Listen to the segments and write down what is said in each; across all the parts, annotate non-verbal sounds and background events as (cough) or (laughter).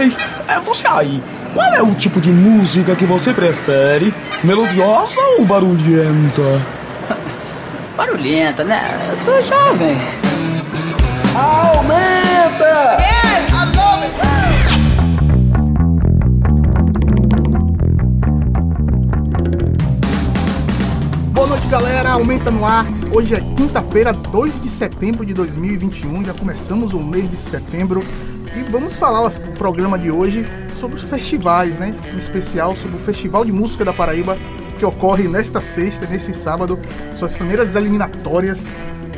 Ei, é você aí. Qual é o tipo de música que você prefere? Melodiosa ou barulhenta? (laughs) Barulhenta, né? Eu sou jovem. Aumenta! Yes, I love it. Boa noite, galera. Aumenta no ar. Hoje é quinta-feira, 2 de setembro de 2021. Já começamos o mês de setembro e vamos falar o programa de hoje sobre os festivais, né? Em especial sobre o Festival de Música da Paraíba que ocorre nesta sexta, nesse sábado, suas primeiras eliminatórias.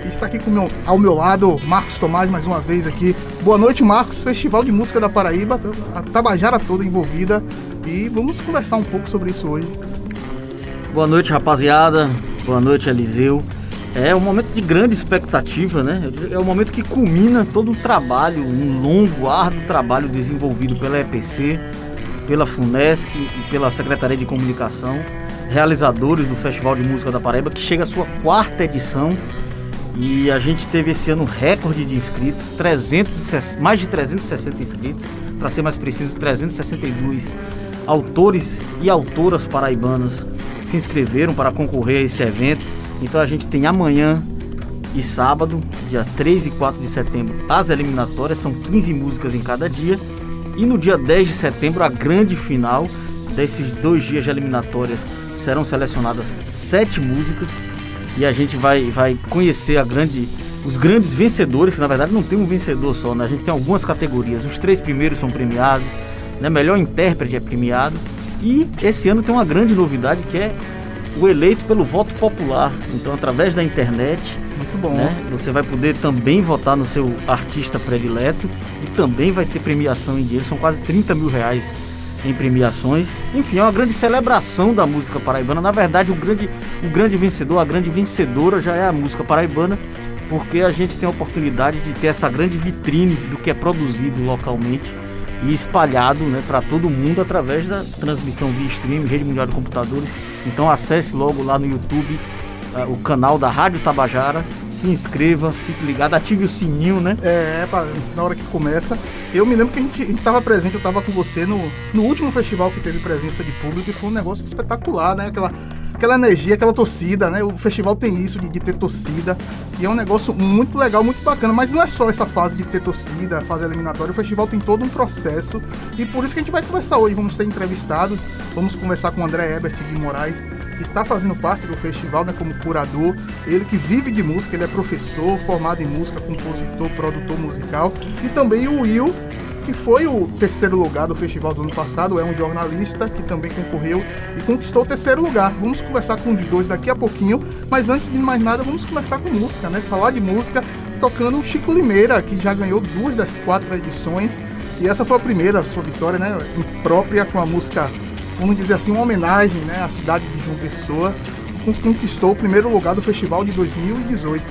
Está aqui com meu, ao meu lado Marcos Tomás mais uma vez aqui. Boa noite, Marcos. Festival de Música da Paraíba, a Tabajara toda envolvida e vamos conversar um pouco sobre isso hoje. Boa noite, rapaziada. Boa noite, Eliseu. É um momento de grande expectativa, né? É o momento que culmina todo um trabalho, um longo, árduo trabalho desenvolvido pela EPC, pela FUNESC e pela Secretaria de Comunicação, realizadores do Festival de Música da Paraíba, que chega à sua quarta edição. E a gente teve esse ano recorde de inscritos, 300, mais de 360 inscritos, para ser mais preciso, 362 autores e autoras paraibanas se inscreveram para concorrer a esse evento. Então a gente tem amanhã e sábado, dia 3 e 4 de setembro, as eliminatórias, são 15 músicas em cada dia. E no dia 10 de setembro, a grande final desses dois dias de eliminatórias serão selecionadas sete músicas e a gente vai, vai conhecer a grande, os grandes vencedores, que na verdade não tem um vencedor só, né? A gente tem algumas categorias. Os três primeiros são premiados, né? Melhor intérprete é premiado. E esse ano tem uma grande novidade que é o eleito pelo voto popular. Então, através da internet, Muito bom. né, você vai poder também votar no seu artista predileto e também vai ter premiação em dinheiro. São quase 30 mil reais em premiações. Enfim, é uma grande celebração da música paraibana. Na verdade, o grande, o grande vencedor, a grande vencedora já é a música paraibana, porque a gente tem a oportunidade de ter essa grande vitrine do que é produzido localmente e espalhado né, para todo mundo através da transmissão via streaming, rede mundial de computadores. Então acesse logo lá no YouTube ah, o canal da Rádio Tabajara, se inscreva, fique ligado, ative o sininho, né? É, pra- na hora que começa. Eu me lembro que a gente, a gente tava presente, eu tava com você no, no último festival que teve presença de público e foi um negócio espetacular, né? Aquela, aquela energia, aquela torcida, né? O festival tem isso de, de ter torcida e é um negócio muito legal, muito bacana. Mas não é só essa fase de ter torcida, fase eliminatória, o festival tem todo um processo e por isso que a gente vai conversar hoje. Vamos ter entrevistados, vamos conversar com o André Ebert de Moraes, que está fazendo parte do festival né, como curador. Ele que vive de música, ele é professor, formado em música, compositor, produtor musical. E também o Will, que foi o terceiro lugar do festival do ano passado, é um jornalista que também concorreu e conquistou o terceiro lugar. Vamos conversar com os dois daqui a pouquinho, mas antes de mais nada, vamos conversar com música, né? Falar de música, tocando o Chico Limeira, que já ganhou duas das quatro edições. E essa foi a primeira, sua vitória, né? Imprópria com a música, vamos dizer assim, uma homenagem né, à cidade de João Pessoa. con- Conquistou o primeiro lugar do festival de 2018.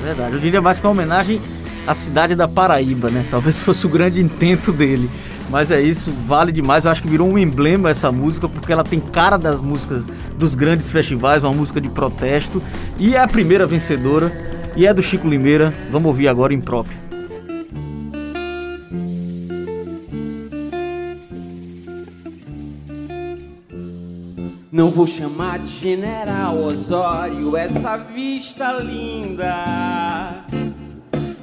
É verdade. Eu diria mais que uma homenagem à cidade da Paraíba, né? Talvez (laughs) fosse o grande intento dele. Mas é isso, vale demais. Eu acho que virou um emblema essa música, porque ela tem cara das músicas dos grandes festivais, uma música de protesto. E é a primeira vencedora. E é do Chico Limeira. Vamos ouvir agora impróprio. Não vou chamar de General Osório essa vista linda.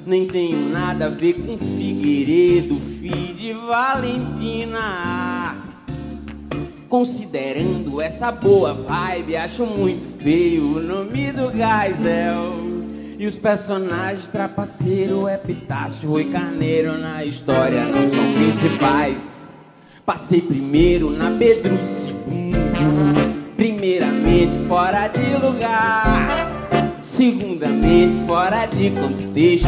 Nem tenho nada a ver com Figueiredo, filho de Valentina. Considerando essa boa vibe, acho muito feio o nome do Geisel. E os personagens trapaceiro, Epitácio, Rui Carneiro na história não são principais. Passei primeiro na Pedro II, primeiramente fora de lugar, segundamente fora de contexto,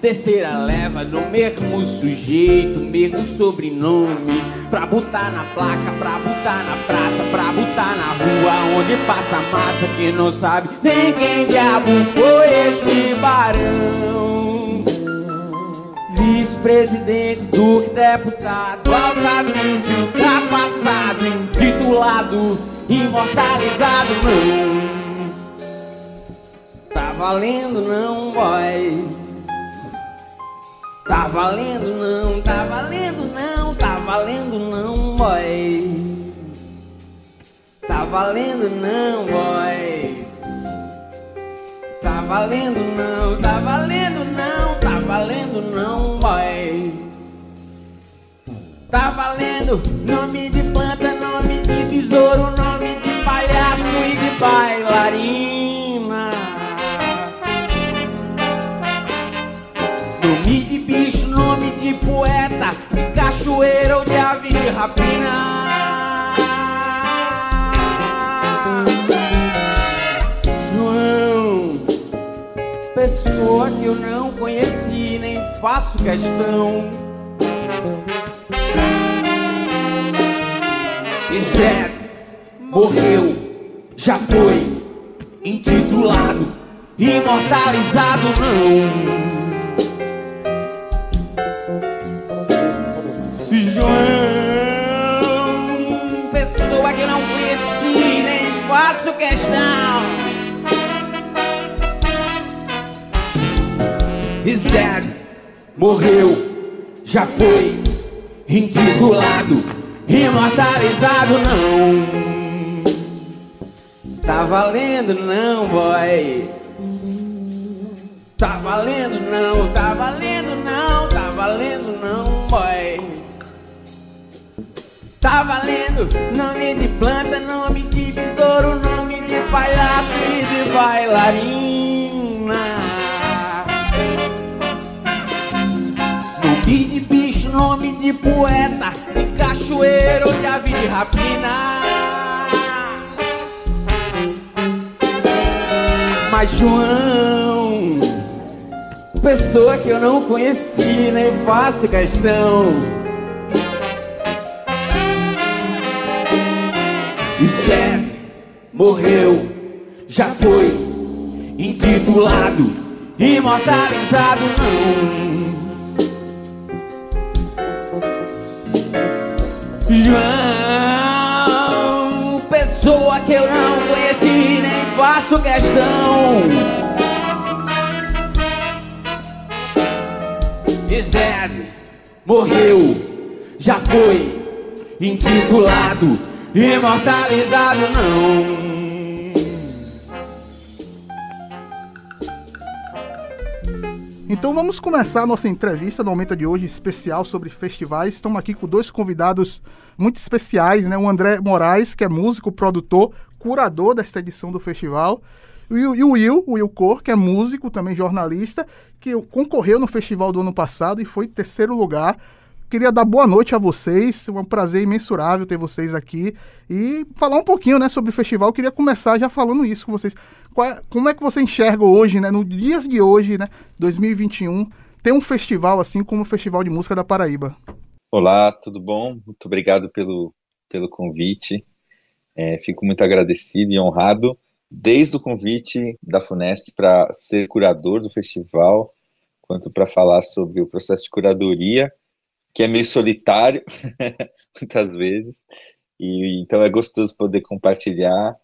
terceira leva do mesmo sujeito, mesmo sobrenome, pra botar na placa, pra botar na praça, pra botar na rua onde passa massa que não sabe nem quem diabo foi esse barão. Vice-presidente, duque, deputado, altamente ultrapassado, intitulado, imortalizado, não. Tá valendo não, boy. Tá valendo não, tá valendo boy. Tá valendo não, boy. Tá valendo não, tá valendo não, tá valendo não, boy. Tá valendo nome de planta, nome de besouro, nome de palhaço e de bailarina. De cachoeira ou de ave rapina. João, pessoa que eu não conheci, nem faço questão. Step morreu, já foi intitulado, imortalizado não. Faço questão. Is dead, morreu, já foi intitulado, imortalizado não. Tá valendo não, boy. Tá valendo não, tá valendo não, tá valendo não, boy. Tá valendo nome de planta, nome palhaço e de bailarina. Nome de bicho, nome de poeta, de cachoeiro, de ave de rapina. Mas João, pessoa que eu não conheci, nem faço questão. Step morreu, já foi intitulado, imortalizado não. João, pessoa que eu não conheci, nem faço questão. Is dead, morreu, já foi intitulado, imortalizado não. Então vamos começar a nossa entrevista no momento de hoje especial sobre festivais. Estamos aqui com dois convidados muito especiais, né? O André Moraes, que é músico, produtor, curador desta edição do festival. E o Will, o Will Cor, que é músico, também jornalista, que concorreu no festival do ano passado e foi terceiro lugar. Queria dar boa noite a vocês, é um prazer imensurável ter vocês aqui e falar um pouquinho né, sobre o festival. Queria começar já falando isso com vocês. É- como é que você enxerga hoje, né, no dias de hoje, né, 2021, ter um festival assim como o Festival de Música da Paraíba? Olá, tudo bom? Muito obrigado pelo, pelo convite. É, fico muito agradecido e honrado, desde o convite da FUNESC para ser curador do festival, quanto para falar sobre o processo de curadoria, que é meio solitário, (laughs) muitas vezes, e então é gostoso poder compartilhar.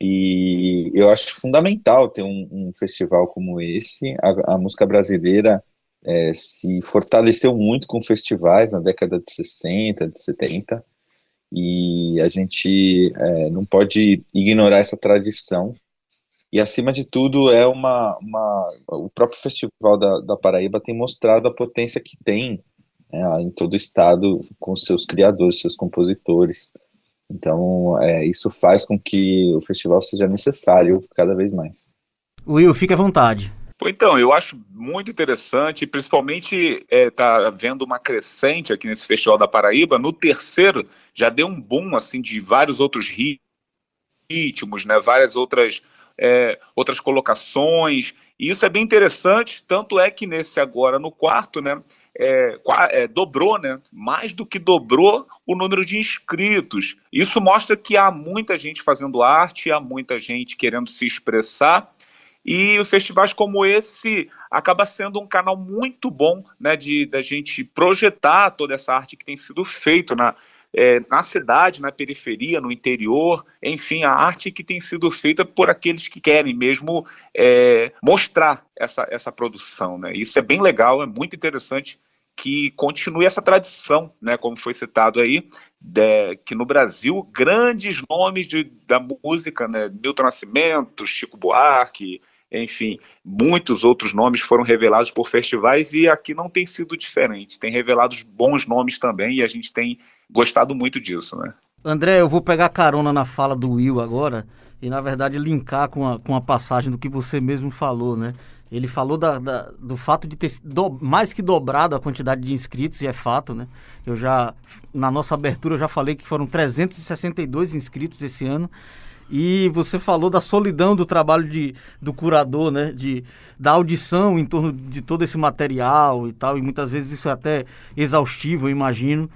E eu acho fundamental ter um, um festival como esse. A, a música brasileira é, se fortaleceu muito com festivais na década de 60, de 70, e a gente é, não pode ignorar essa tradição. E, acima de tudo, é uma, uma o próprio Festival da, da Paraíba tem mostrado a potência que tem né, em todo o estado com seus criadores, seus compositores. Então, é, isso faz com que o festival seja necessário cada vez mais. Will, fique à vontade. Então, eu acho muito interessante, principalmente é, tá vendo uma crescente aqui nesse Festival da Paraíba. No terceiro, já deu um boom assim de vários outros ri- ritmos, né? Várias outras é, outras colocações. E isso é bem interessante. Tanto é que nesse agora no quarto, né? É, é, dobrou, né? Mais do que dobrou o número de inscritos. Isso mostra que há muita gente fazendo arte, há muita gente querendo se expressar. E festivais como esse acaba sendo um canal muito bom, né, de da gente projetar toda essa arte que tem sido feita na é, na cidade, na periferia, no interior, enfim, a arte que tem sido feita por aqueles que querem mesmo é, mostrar essa, essa produção, né? Isso é bem legal, é muito interessante que continue essa tradição, né, como foi citado aí, de, que no Brasil grandes nomes de, da música, né, Milton Nascimento, Chico Buarque, enfim, muitos outros nomes foram revelados por festivais e aqui não tem sido diferente. Tem revelado bons nomes também e a gente tem gostado muito disso, né? André, eu vou pegar carona na fala do Will agora e, na verdade, linkar com a, com a passagem do que você mesmo falou, né? Ele falou da, da, do fato de ter do, mais que dobrado a quantidade de inscritos, e é fato, né? Eu já, na nossa abertura, eu já falei que foram 362 inscritos esse ano. E você falou da solidão do trabalho de, do curador, né? De, da audição em torno de todo esse material e tal. E muitas vezes isso é até exaustivo, eu imagino.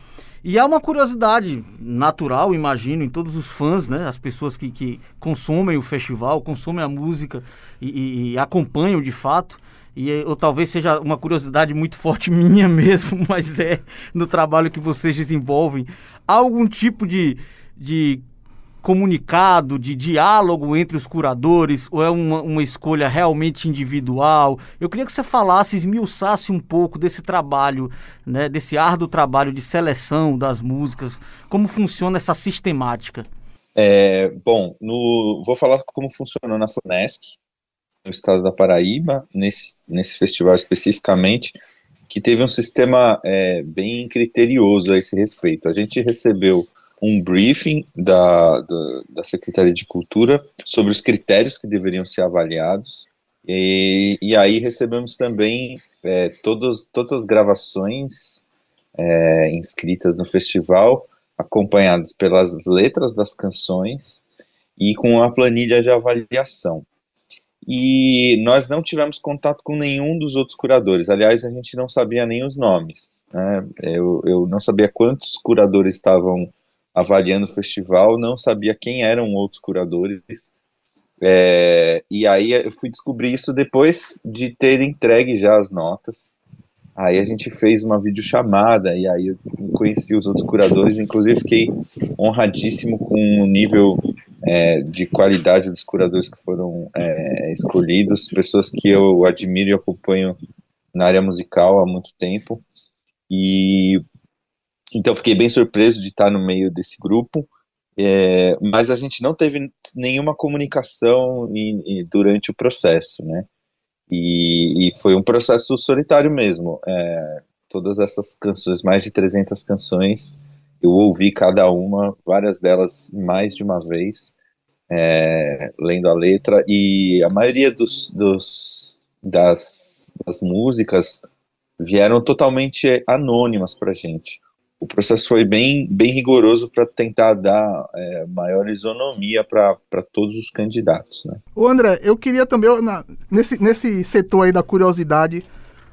E há uma curiosidade natural, imagino, em todos os fãs, né? As pessoas que, que consomem o festival, consomem a música e, e, e acompanham de fato. E, ou talvez seja uma curiosidade muito forte (laughs) minha mesmo, mas é no trabalho que vocês desenvolvem. Há algum tipo de, de comunicado, de diálogo entre os curadores, ou é uma, uma, escolha realmente individual? Eu queria que você falasse, esmiuçasse um pouco desse trabalho, né, desse árduo trabalho de seleção das músicas, como funciona essa sistemática. É, bom, no, vou falar como funcionou na FUNESC, no estado da Paraíba, nesse, nesse festival especificamente, que teve um sistema é, bem criterioso a esse respeito. A gente recebeu um briefing da, da, da, Secretaria de Cultura sobre os critérios que deveriam ser avaliados. E, e aí recebemos também é, todos, todas as gravações é, inscritas no festival, acompanhadas pelas letras das canções e com a planilha de avaliação. E nós não tivemos contato com nenhum dos outros curadores. Aliás, a gente não sabia nem os nomes. Né? Eu, eu não sabia quantos curadores estavam avaliando o festival, não sabia quem eram outros curadores. É, e aí eu fui descobrir isso depois de ter entregue já as notas. Aí a gente fez uma videochamada e aí eu conheci os outros curadores, inclusive fiquei honradíssimo com o nível é, de qualidade dos curadores que foram é, escolhidos, pessoas que eu admiro e acompanho na área musical há muito tempo. E então fiquei bem surpreso de estar no meio desse grupo, é, mas a gente não teve nenhuma comunicação em, em, durante o processo, né? E, e, foi um processo solitário mesmo. É, todas essas canções, mais de 300 canções, eu ouvi cada uma, várias delas mais de uma vez, é, lendo a letra, e a maioria dos, dos das, das músicas vieram totalmente anônimas para gente o processo foi bem, bem rigoroso para tentar dar é, maior isonomia para todos os candidatos. Né? O André, eu queria também, na, nesse, nesse setor aí da curiosidade,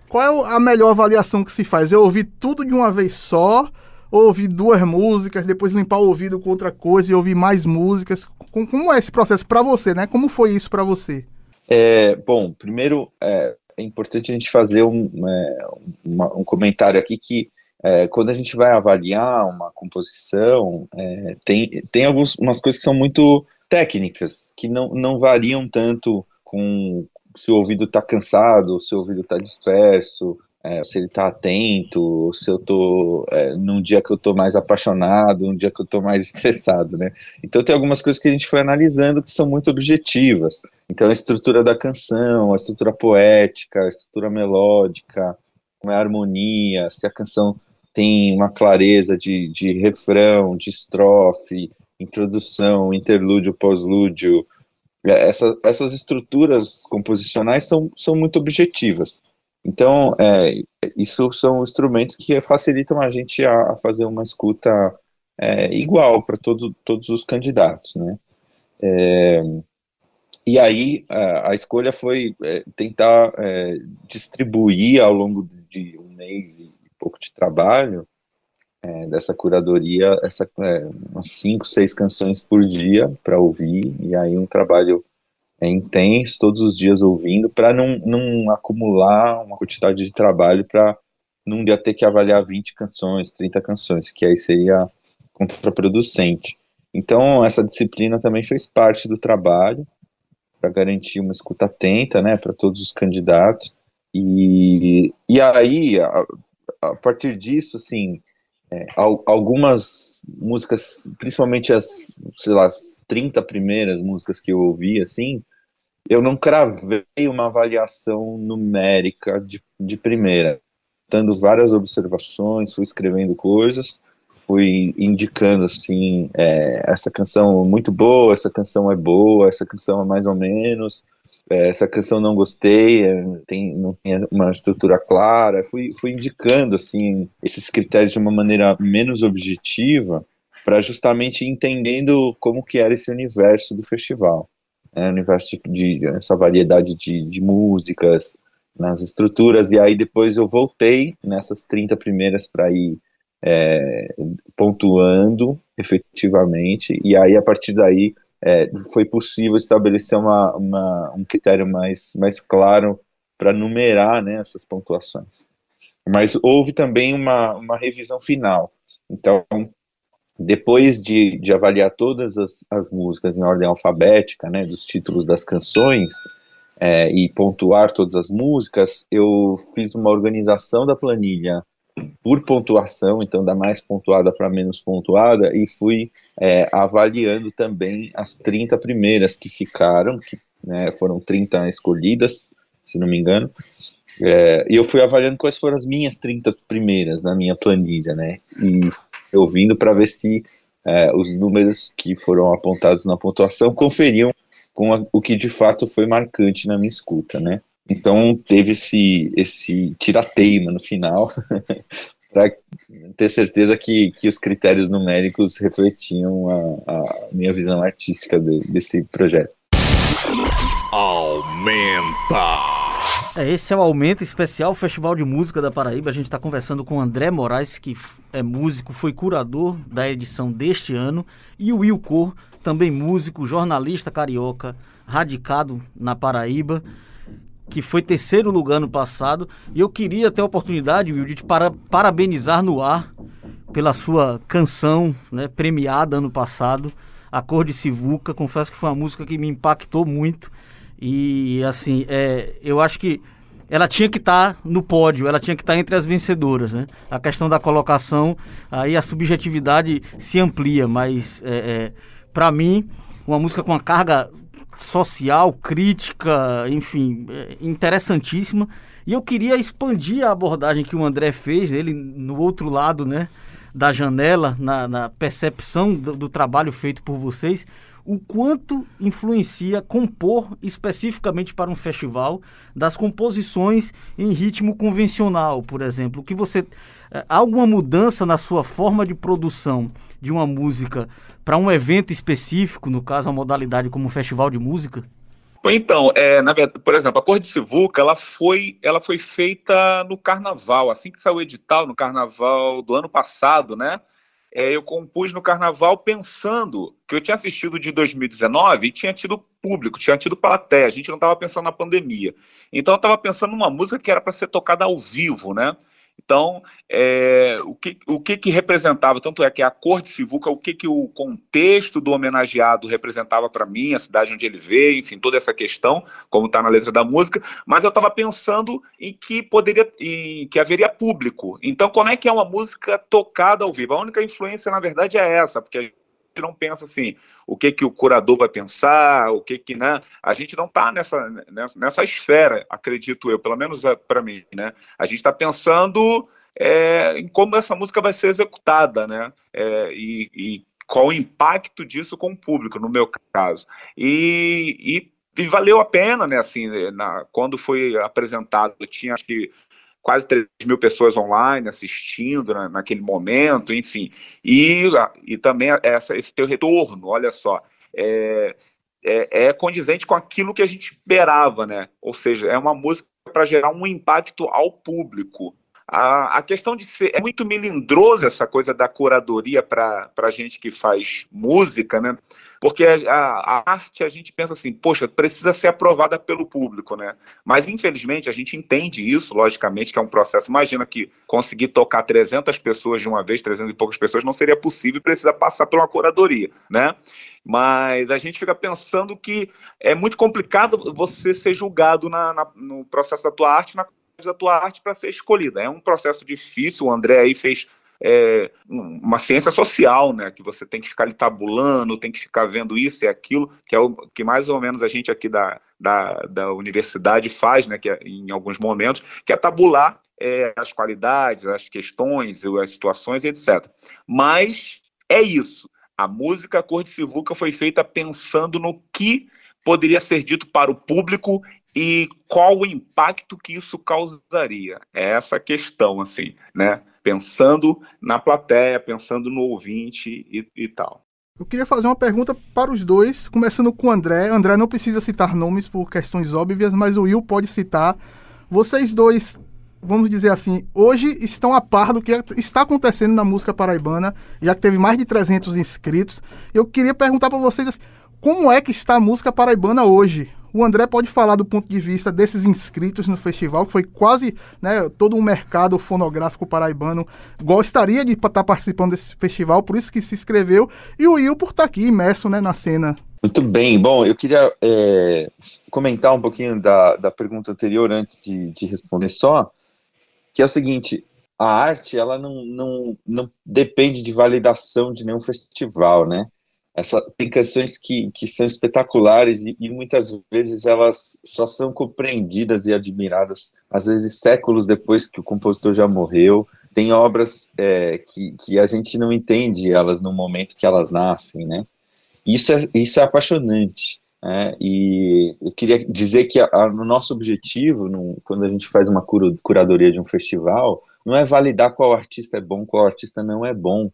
qual é a melhor avaliação que se faz? Eu ouvir tudo de uma vez só, ou ouvir duas músicas, depois limpar o ouvido com outra coisa e ouvir mais músicas? Como, como é esse processo para você, né? Como foi isso para você? É, bom, primeiro é, é, importante a gente fazer um, é, uma, um comentário aqui que é, quando a gente vai avaliar uma composição, é, tem, tem algumas coisas que são muito técnicas, que não, não variam tanto com se o ouvido está cansado, se o ouvido está disperso, é, se ele está atento, se eu estou é, num dia que eu estou mais apaixonado, num dia que eu estou mais (laughs) estressado, né? Então tem algumas coisas que a gente foi analisando que são muito objetivas. Então a estrutura da canção, a estrutura poética, a estrutura melódica, como é a harmonia, se a canção tem uma clareza de, de refrão, de estrofe, introdução, interlúdio, pós-lúdio. É, essa, essas estruturas composicionais são, são muito objetivas. Então, é, isso são instrumentos que facilitam a gente a, a fazer uma escuta é, igual para todo, todos os candidatos, né? É, e aí a, a escolha foi é, tentar é, distribuir ao longo de um mês e pouco de trabalho é, dessa curadoria, essa, é, umas cinco, seis canções por dia para ouvir, e aí um trabalho é, intenso, todos os dias ouvindo, para não, não acumular uma quantidade de trabalho para num dia ter que avaliar 20 canções, 30 canções, que aí seria contraproducente. Então, essa disciplina também fez parte do trabalho, para garantir uma escuta atenta, né, para todos os candidatos, e, e aí, a, partir disso, assim, é, algumas músicas, principalmente as, sei lá, as 30 primeiras músicas que eu ouvi, assim, eu não cravei uma avaliação numérica de, de primeira, dando várias observações, fui escrevendo coisas, fui indicando assim, é, essa canção muito boa, essa canção é boa, essa canção é mais ou menos, essa canção não gostei, é, tem, não tem uma estrutura clara, fui, fui indicando assim esses critérios de uma maneira menos objetiva, para justamente entendendo como que era esse universo do festival, né, universo de, de, essa variedade de, de músicas, nas estruturas, e aí depois eu voltei nessas 30 primeiras para ir é, pontuando efetivamente, e aí a partir daí é, foi possível estabelecer uma, uma, um critério mais, mais claro para numerar né, essas pontuações. Mas houve também uma, uma revisão final. Então, depois de, de avaliar todas as, as músicas em ordem alfabética, né, dos títulos das canções, é, e pontuar todas as músicas, eu fiz uma organização da planilha por pontuação, então da mais pontuada para menos pontuada, e fui é, avaliando também as 30 primeiras que ficaram, que né, foram 30 escolhidas, se não me engano, é, e eu fui avaliando quais foram as minhas 30 primeiras na minha planilha, né, e ouvindo para ver se é, os números que foram apontados na pontuação conferiam com a, o que de fato foi marcante na minha escuta, né. Então teve esse, esse tirateima no final (laughs) para ter certeza que, que os critérios numéricos refletiam a, a minha visão artística de, desse projeto. Aumenta! É, esse é o Aumenta Especial Festival de Música da Paraíba. A gente está conversando com o André Moraes, que é músico, foi curador da edição deste ano, e o Will Cor, também músico, jornalista carioca, radicado na Paraíba que foi terceiro lugar no passado. E eu queria ter a oportunidade, Will, de te para, parabenizar no ar pela sua canção né, premiada ano passado, A Cor de Sivuca. Confesso que foi uma música que me impactou muito. E assim, é, eu acho que ela tinha que estar tá no pódio, ela tinha que estar tá entre as vencedoras, né? A questão da colocação, aí a subjetividade se amplia, mas é, é, para mim, uma música com uma carga social, crítica, enfim, é, interessantíssima. E eu queria expandir a abordagem que o André fez, ele no outro lado, né, da janela, na, na percepção do, do, trabalho feito por vocês, o quanto influencia compor especificamente para um festival das composições em ritmo convencional, por exemplo. Que você há alguma mudança na sua forma de produção de uma música para um evento específico, no caso, uma modalidade como um festival de música? Então, é, na por exemplo, a Cor de Sivuca, ela foi, ela foi feita no Carnaval, assim que saiu o edital, no Carnaval do ano passado, né? É, eu compus no Carnaval pensando que eu tinha assistido de 2019 e tinha tido público, tinha tido plateia, a gente não estava pensando na pandemia. Então eu estava pensando numa música que era para ser tocada ao vivo, né? Então, é, o, que, o que que representava, tanto é que a cor de Sivuca, o que que o contexto do homenageado representava para mim, a cidade onde ele veio, enfim, toda essa questão, como está na letra da música, mas eu estava pensando em que poderia, em que haveria público. Então, como é que é uma música tocada ao vivo? A única influência, na verdade, é essa, porque não pensa assim, o que que o curador vai pensar, o que que, né? A gente não está nessa, nessa, nessa esfera, acredito eu, pelo menos é para mim, né? A gente está pensando é, em como essa música vai ser executada, né? É, e, e, qual o impacto disso com o público, no meu caso. E, e, e valeu a pena, né? Assim, na, quando foi apresentado, tinha acho que quase 3 mil pessoas online assistindo na, naquele momento, enfim. E, e também essa, esse teu retorno, olha só, é, é, é condizente com aquilo que a gente esperava, né? Ou seja, é uma música para gerar um impacto ao público. A, a, questão de ser. É muito melindrosa essa coisa da curadoria para a gente que faz música, né? Porque a, a, arte, a gente pensa assim, poxa, precisa ser aprovada pelo público, né? Mas, infelizmente, a gente entende isso, logicamente, que é um processo. Imagina que conseguir tocar 300 pessoas de uma vez, 300 e poucas pessoas, não seria possível, precisa passar por uma curadoria, né? Mas a gente fica pensando que é muito complicado você ser julgado na, na, no processo da tua arte, na da tua arte para ser escolhida. É um processo difícil, o André aí fez é, uma ciência social, né? Que você tem que ficar ali tabulando, tem que ficar vendo isso e aquilo, que é o que mais ou menos a gente aqui da, da, da universidade faz, né? Que é, em alguns momentos, que é tabular é, as qualidades, as questões, as situações, etc. Mas é isso. A música Cor de Sivuca foi feita pensando no que poderia ser dito para o público e qual o impacto que isso causaria. É essa questão, assim, né? Pensando na plateia, pensando no ouvinte e, e tal. Eu queria fazer uma pergunta para os dois, começando com o André. André não precisa citar nomes por questões óbvias, mas o Will pode citar. Vocês dois, vamos dizer assim, hoje estão a par do que está acontecendo na música paraibana, já que teve mais de 300 inscritos. Eu queria perguntar para vocês assim, como é que está a música paraibana hoje? O André pode falar do ponto de vista desses inscritos no festival, que foi quase né, todo um mercado fonográfico paraibano gostaria de estar participando desse festival, por isso que se inscreveu, e o Will por estar tá aqui imerso né, na cena. Muito bem, bom, eu queria é, comentar um pouquinho da, da pergunta anterior antes de, de responder só, que é o seguinte, a arte ela não, não, não depende de validação de nenhum festival, né? Essa, tem canções que, que são espetaculares e, e, muitas vezes elas só são compreendidas e admiradas, às vezes séculos depois que o compositor já morreu. Tem obras é, que, que a gente não entende elas no momento que elas nascem, né? Isso é, isso é apaixonante. né? e eu queria dizer que no nosso objetivo, no, quando a gente faz uma curadoria de um festival, não é validar qual artista é bom, qual artista não é bom,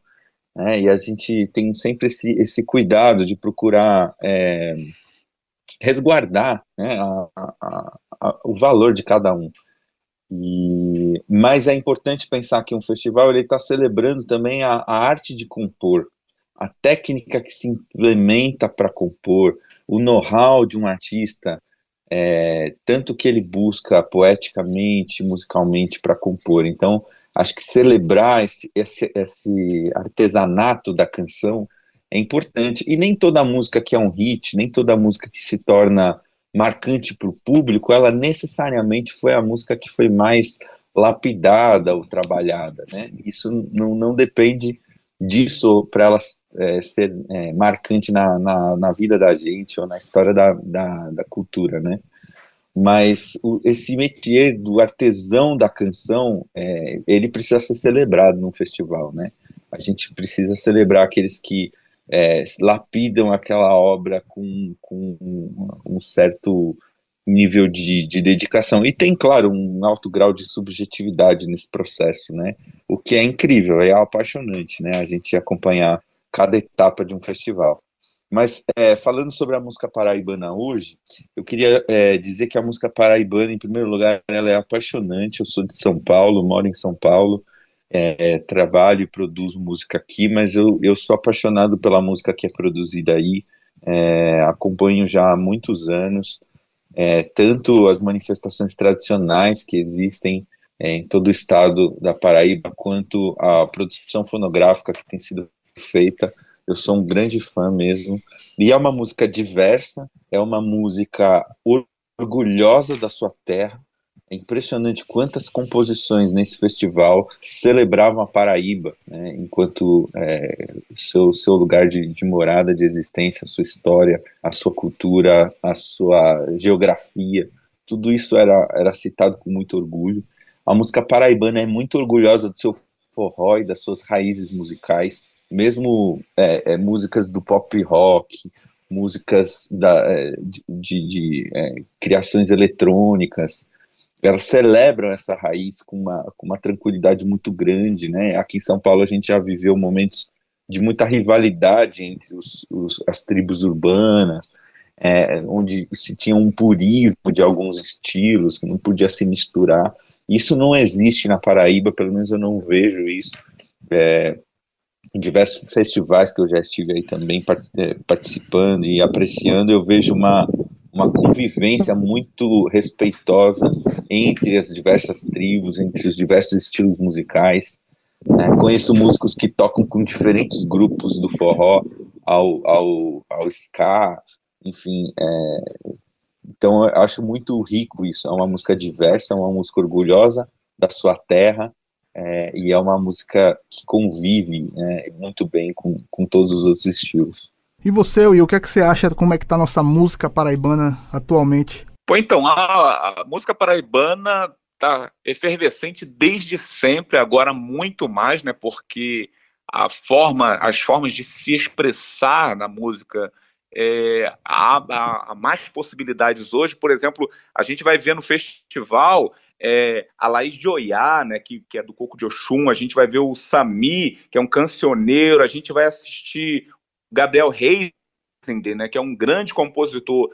né, e a gente tem sempre esse, esse cuidado de procurar é, resguardar né, a, a, a, o valor de cada um. E, mas é importante pensar que um festival ele está celebrando também a, arte de compor, a técnica que se implementa para compor, o know-how de um artista, é, tanto que ele busca poeticamente, musicalmente para compor. Então, acho que celebrar esse, esse, esse, artesanato da canção é importante. E nem toda música que é um hit, nem toda música que se torna marcante para o público, ela necessariamente foi a música que foi mais lapidada ou trabalhada. Né? Isso não, não depende disso para ela é, ser é, marcante na, na, na, vida da gente ou na história da, da, da cultura, né? Mas o, esse métier do artesão da canção, é, ele precisa ser celebrado num festival, né? A gente precisa celebrar aqueles que é, lapidam aquela obra com, com um, um certo nível de, de, dedicação. E tem, claro, um alto grau de subjetividade nesse processo, né? O que é incrível, é apaixonante, né? A gente acompanhar cada etapa de um festival. Mas é, falando sobre a música paraibana hoje, eu queria é, dizer que a música paraibana, em primeiro lugar, ela é apaixonante. Eu sou de São Paulo, moro em São Paulo, é, trabalho e produzo música aqui, mas eu, eu sou apaixonado pela música que é produzida aí. É, acompanho já há muitos anos, é, tanto as manifestações tradicionais que existem é, em todo o estado da Paraíba, quanto a produção fonográfica que tem sido feita eu sou um grande fã mesmo. E é uma música diversa, é uma música orgulhosa da sua terra. É impressionante quantas composições nesse festival celebravam a Paraíba, né, enquanto é, seu, seu lugar de, de morada, de existência, a sua história, a sua cultura, a sua geografia. Tudo isso era, era citado com muito orgulho. A música paraibana é muito orgulhosa do seu forró e das suas raízes musicais mesmo é, é, músicas do pop rock, músicas da, é, de, de é, criações eletrônicas, elas celebram essa raiz com uma, com uma tranquilidade muito grande, né? Aqui em São Paulo a gente já viveu momentos de muita rivalidade entre os, os, as tribos urbanas, é, onde se tinha um purismo de alguns estilos que não podia se misturar. Isso não existe na Paraíba, pelo menos eu não vejo isso. É, em diversos festivais que eu já estive aí também eh, participando e apreciando, eu vejo uma, uma convivência muito respeitosa entre as diversas tribos, entre os diversos estilos musicais. Né? Conheço músicos que tocam com diferentes grupos do forró ao, ao, ao ska, enfim. É... Então eu acho muito rico isso. É uma música diversa, é uma música orgulhosa da sua terra é, e é uma música que convive né, muito bem com, com todos os outros estilos. E você, Will, o que é que você acha como é que tá a nossa música paraibana atualmente? Pô, então, a, a música paraibana tá efervescente desde sempre, agora muito mais, né? Porque a forma, as formas de se expressar na música é, há, há, há, mais possibilidades hoje. Por exemplo, a gente vai ver no festival é, a Laís de Oiá, né, que, que é do Coco de Oxum, a gente vai ver o Sami, que é um cancioneiro, a gente vai assistir Gabriel Reis, né, que é um grande compositor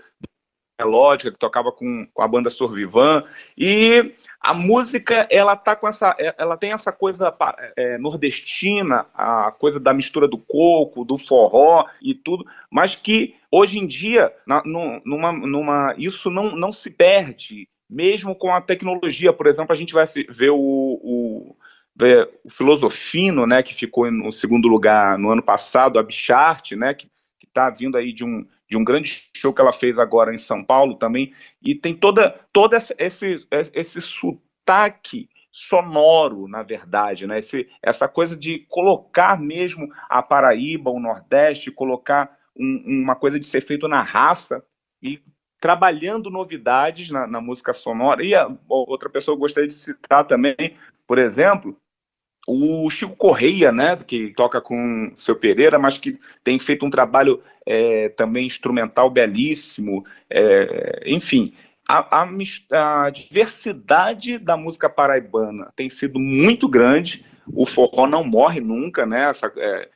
melódica, que tocava com, com a banda Sorvivan, e a música ela tá com essa ela tem essa coisa é, nordestina a coisa da mistura do coco do forró e tudo mas que hoje em dia na, numa, numa isso não, não se perde mesmo com a tecnologia por exemplo a gente vai ver o, o, o filosofino né que ficou no segundo lugar no ano passado a Bichart né que está vindo aí de um de um grande show que ela fez agora em São Paulo também, e tem toda, toda esse, esse sotaque sonoro, na verdade, né? Esse, essa coisa de colocar mesmo a Paraíba, o Nordeste, colocar um, uma coisa de ser feito na raça e trabalhando novidades na, na música sonora. E a, outra pessoa eu gostaria de citar também, por exemplo, o Chico Correia, né, que toca com seu Pereira, mas que tem feito um trabalho é, também instrumental belíssimo, é, enfim. A, a, a, diversidade da música paraibana tem sido muito grande. O forró não morre nunca, né? Essa, é,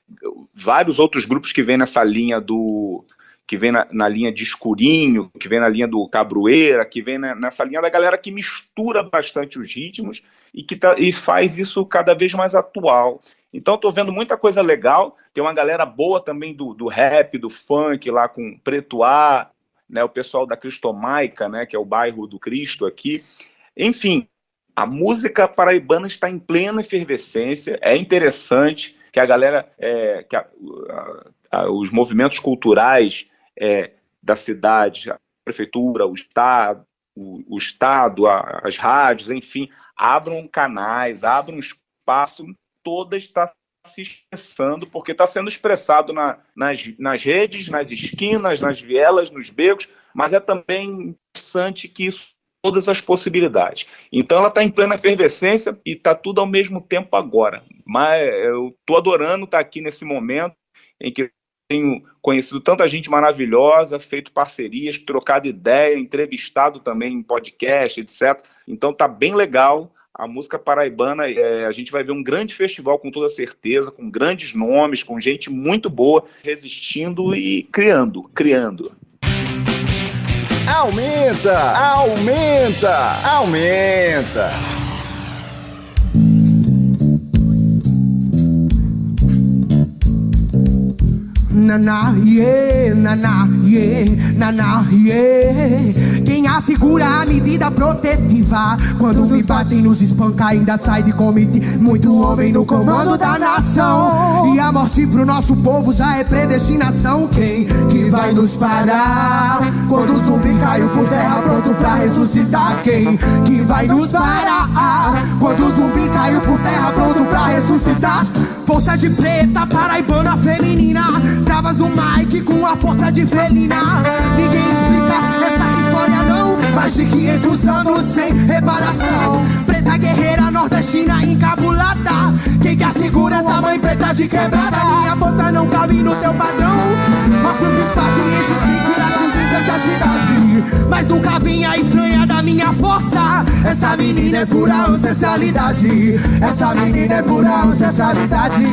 vários outros grupos que vêm nessa linha do que vem na, na, linha de escurinho, que vem na linha do cabroeira, que vem nessa linha da galera que mistura bastante os ritmos e que tá, e faz isso cada vez mais atual. Então estou vendo muita coisa legal. Tem uma galera boa também do, do rap, do funk lá com Preto A, né, o pessoal da Cristomaica, né, que é o bairro do Cristo aqui. Enfim, a música paraibana está em plena efervescência. É interessante que a galera, é, que a, a, a, os movimentos culturais é, da cidade, a prefeitura, o Estado, o, o Estado, a, as rádios, enfim, abram canais, abram espaço, toda está se expressando, porque está sendo expressado na, nas, nas redes, nas esquinas, nas vielas, nos becos, mas é também interessante que isso todas as possibilidades. Então ela está em plena efervescência e está tudo ao mesmo tempo agora. Mas eu estou adorando estar tá aqui nesse momento em que tenho conhecido tanta gente maravilhosa, feito parcerias, trocado ideia, entrevistado também em podcast, etc. Então tá bem legal. A música paraibana, é, a gente vai ver um grande festival com toda certeza, com grandes nomes, com gente muito boa, resistindo e criando, criando. Aumenta, aumenta, aumenta. Na na yeah, na na Quem assegura a medida protetiva quando nos batem, nos espanca, ainda sai de comitê. Muito homem no comando da nação. E a morte pro nosso povo já é predestinação. Quem que vai nos parar quando o zumbi caiu por terra pronto pra ressuscitar? Quem que vai nos parar quando o zumbi caiu por terra pronto pra ressuscitar? Força de preta, paraibana feminina. Travas o mic com a força de felina. Ninguém explica essa história, não. Mais de 500 anos sem reparação. Preta guerreira nordestina encabulada. Quem que assegura essa mãe preta de quebrada? Minha força não cabe no seu padrão. Mostra o espaço e enche o pico essa cidade. Mas nunca vinha estranha da minha força. Essa menina é pura ancestralidade. Essa menina é pura ancestralidade.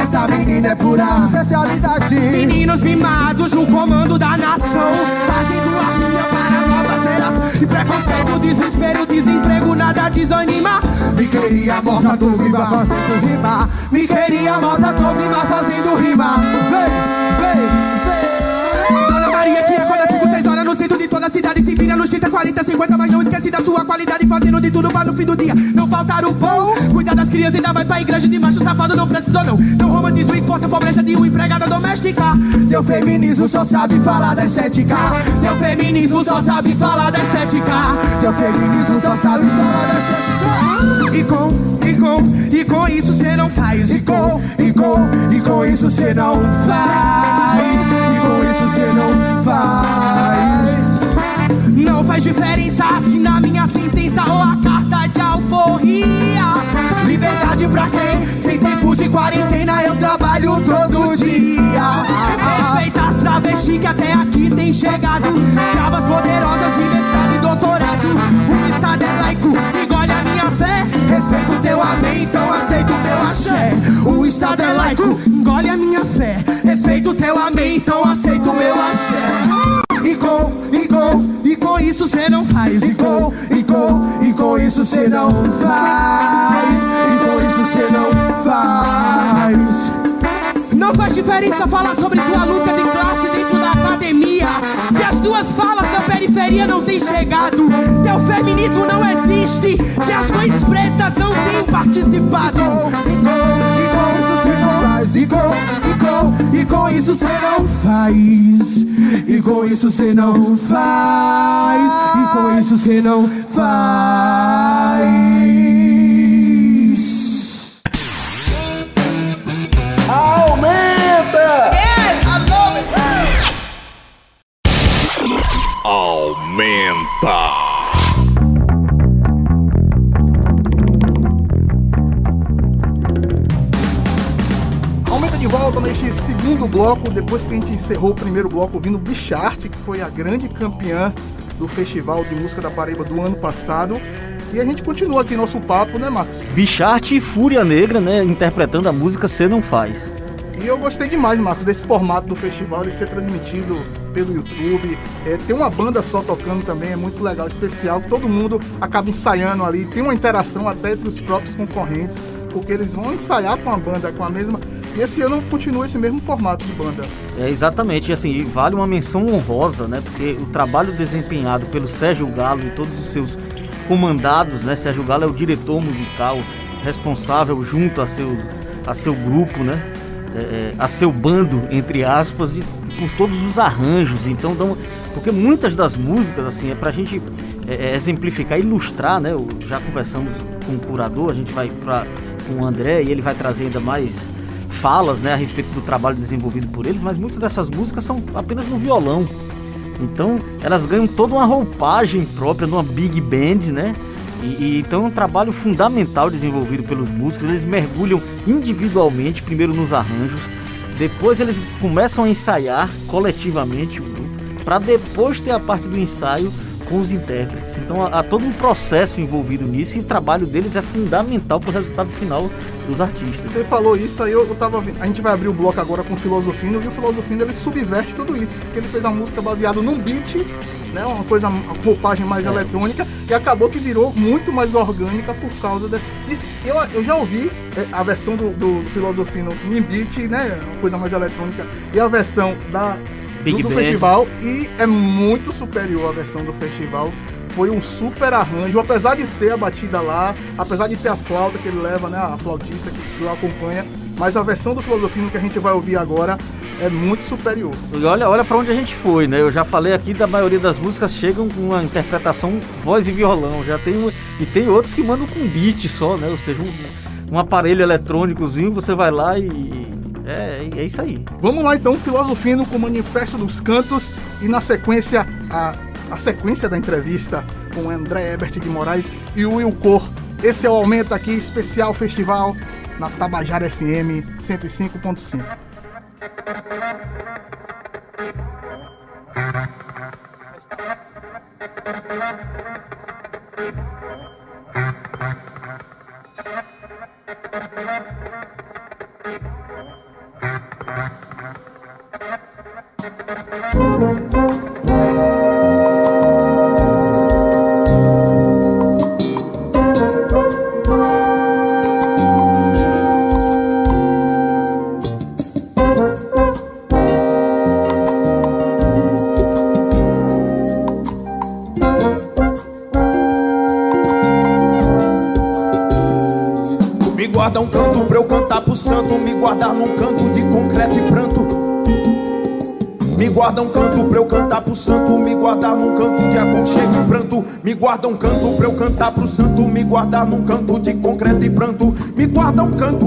Essa menina é pura ancestralidade. Meninos mimados no comando da nação. Fazendo a rua para novas eras. E preconceito, desespero, desemprego, nada desanima. Me queria morta, tô viva fazendo rima. Me queria morta, tô viva fazendo rima. Vem, vem, vem. Dona Maria que acorda 5, 6 horas cidade. Se vira nos 30, 40, 50, mas não esquece da sua qualidade. Fazendo de tudo pra no fim do dia não faltar o pão. Cuida das crianças, ainda vai pra igreja de macho safado. Não precisou, não. Não romantiza o esforço, a pobreza de uma empregada doméstica. Seu feminismo só sabe falar da estética. Seu feminismo só sabe falar da estética. Seu feminismo só sabe falar da estética. E com, e com, e com isso cê não faz. E com, e com, e com isso cê não faz. Faz diferença se na minha sentença ou a carta de alforria. Liberdade pra quem? Sem tempo de quarentena eu trabalho todo dia. Respeita as travestis que até aqui tem chegado. Travas poderosas de mestrado e doutorado. O Estado é laico, engole a minha fé. Respeito teu amém, então aceito teu axé. O Estado é laico, engole a minha fé. Respeito teu amém, então aceito meu axé. Isso cê não faz. E com, e com, e com isso cê não faz. E com isso cê não faz. Não faz diferença falar sobre tua luta de classe dentro da academia. Se as tuas falas da periferia não têm chegado, teu feminismo não existe. Se as mães pretas não têm participado. E com, e com isso cê não faz. E com, e com, e com isso cê não faz. E com isso cê não faz. E com isso cê não faz. Aumenta! Aumenta. Aumenta volta neste segundo bloco, depois que a gente encerrou o primeiro bloco ouvindo Bichart, que foi a grande campeã do Festival de Música da Paraíba do ano passado. E a gente continua aqui nosso papo, né, Marcos? Bichart e Fúria Negra, né? Interpretando a música Cê Não Faz. E eu gostei demais, Marcos, desse formato do festival, ele ser transmitido pelo YouTube. É, tem uma banda só tocando também, é muito legal, especial. Todo mundo acaba ensaiando ali, tem uma interação até entre os próprios concorrentes, porque eles vão ensaiar com a banda, com a mesma. E esse ano continua esse mesmo formato de banda. É exatamente, e assim, vale uma menção honrosa, né? Porque o trabalho desempenhado pelo Sérgio Galo e todos os seus comandados, né? Sérgio Galo é o diretor musical responsável junto a seu, a seu grupo, né? É, é, a seu bando, entre aspas, de, por todos os arranjos. Então, dão, porque muitas das músicas, assim, é pra gente é, é, exemplificar, ilustrar, né? Já conversamos com o curador, a gente vai pra, com o André e ele vai trazer ainda mais falas, né, a respeito do trabalho desenvolvido por eles, mas muitas dessas músicas são apenas no violão. Então, elas ganham toda uma roupagem própria numa big band, né? E, e, então é um trabalho fundamental desenvolvido pelos músicos. Eles mergulham individualmente, primeiro nos arranjos, depois eles começam a ensaiar coletivamente para depois ter a parte do ensaio com os intérpretes. Então há, há, todo um processo envolvido nisso e o trabalho deles é fundamental para o resultado final dos artistas. Você falou isso aí, eu, eu tava A gente vai abrir o bloco agora com o Filosofino e o Filosofino ele subverte tudo isso, porque ele fez a música baseada num beat né, uma coisa, uma roupagem mais é. eletrônica, e acabou que virou muito mais orgânica por causa dessa. Eu, eu já ouvi a versão do, do, do Filosofino em beat, né, uma coisa mais eletrônica, e a versão da, do, do festival, e é muito superior à versão do festival. Foi um super arranjo, apesar de ter a batida lá, apesar de ter a flauta que ele leva, né, a flautista que, que o acompanha, mas a versão do Filosofino que a gente vai ouvir agora é muito superior. E olha, olha para onde a gente foi, né? Eu já falei aqui da maioria das músicas chegam com uma interpretação voz e violão. Já tem e tem outros que mandam com beat só, né? Ou seja, um, um aparelho eletrônicozinho, você vai lá e é, é isso aí. Vamos lá então, Filosofino com o Manifesto dos Cantos e na sequência a, a sequência da entrevista com André Ebert de Moraes e o Will Cor. Esse é o Aumenta aqui, especial festival na Tabajara FM 105.5. Me guarda um canto pra eu cantar pro santo, me guardar num canto concreto e pranto. Me guarda um canto pra eu cantar pro santo, me guardar num canto de aconchego e pranto. Me guarda um canto pra eu cantar pro santo, me guardar num canto de concreto e pranto. Me guarda um canto,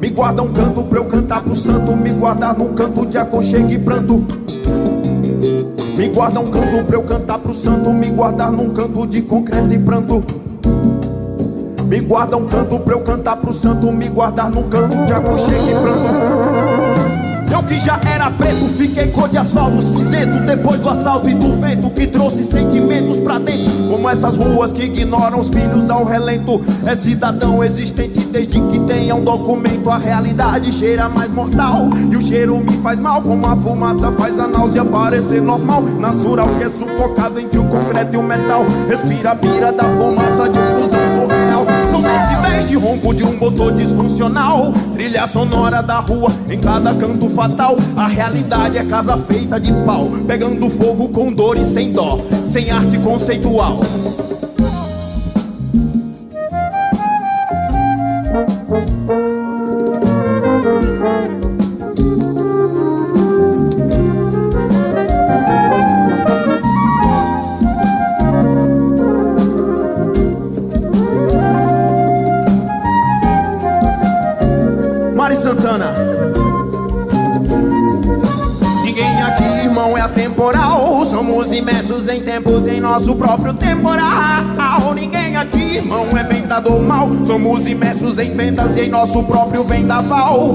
me guarda um canto pra eu cantar pro santo, me guardar num canto de aconchego e pranto. Me guarda um canto pra eu cantar pro santo, me guardar num canto de concreto e pranto. Me guarda um canto pra eu cantar pro santo, me guardar num canto de aconchego e pranto. Eu que já era preto, fiquei cor de asfalto cinzento. Depois do assalto e do vento que trouxe sentimentos pra dentro. Como essas ruas que ignoram os filhos ao relento. É cidadão existente desde que tenha um documento. A realidade cheira mais mortal. E o cheiro me faz mal Como a fumaça faz a náusea parecer normal. Natural que é sufocado entre o concreto e o metal. Respira a pira da fumaça de fusão de ronco de um motor disfuncional. Trilha sonora da rua em cada canto fatal. A realidade é casa feita de pau Pegando fogo com dor e sem dó Sem arte conceitual em nosso próprio temporal. Ninguém aqui, irmão, é vendador mal Somos imersos em vendas e em nosso próprio vendaval.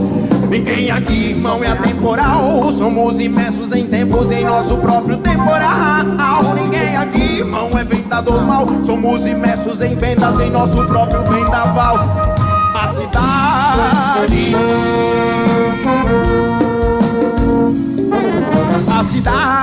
Ninguém aqui, irmão, é atemporal. Somos imersos em tempos em nosso próprio temporal. Ninguém aqui, irmão, é vendador mal Somos imersos em vendas em nosso próprio vendaval. A cidade. A cidade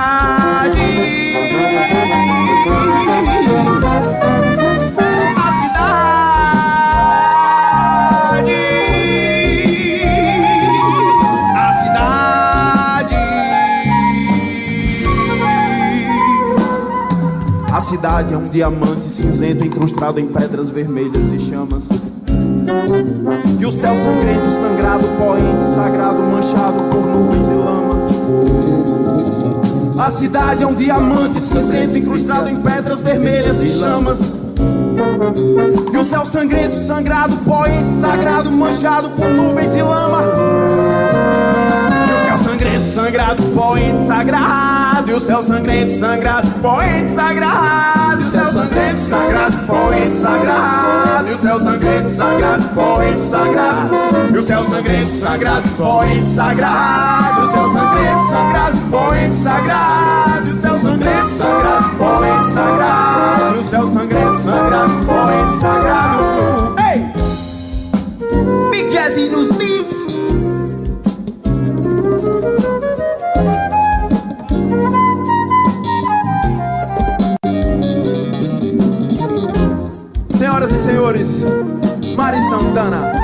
cidade é um diamante cinzento incrustado em pedras vermelhas e chamas e o céu sangrento, sangrado, poente, sagrado, manchado por nuvens e lama. A cidade é um diamante cinzento, incrustado em pedras vermelhas e chamas. E o céu sangrento, sangrado, poente, sagrado, manchado por nuvens e lama. E o céu sangrento, sangrado, poente, sagrado. E o céu sangrento, sangrado, poente, sagrado. E o céu sangrento, sagrado, poente, sagrado. E o céu sangrento, sagrado, poente, sagrado. E o céu sangrento, sagrado, poente, sagrado. E o céu sangrento, sagrado, poente, sagrado. E o céu sangrento, sagrado, poente, sagrado. E o céu sangrento, sagrado, poente, sagrado. Ei! Big Jazzy nos senhores, Mari Santana.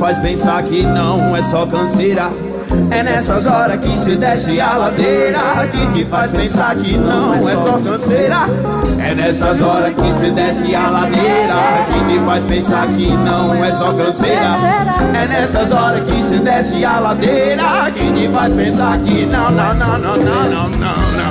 Faz pensar que não é só canseira. É nessas horas que cê desce a ladeira Que te faz pensar que não é só canseira. É É nessas horas que se desce a ladeira Que te faz pensar que não é só canseira. É nessas horas que se desce a ladeira Que te faz pensar que não, não, não, não, não, não, não, não.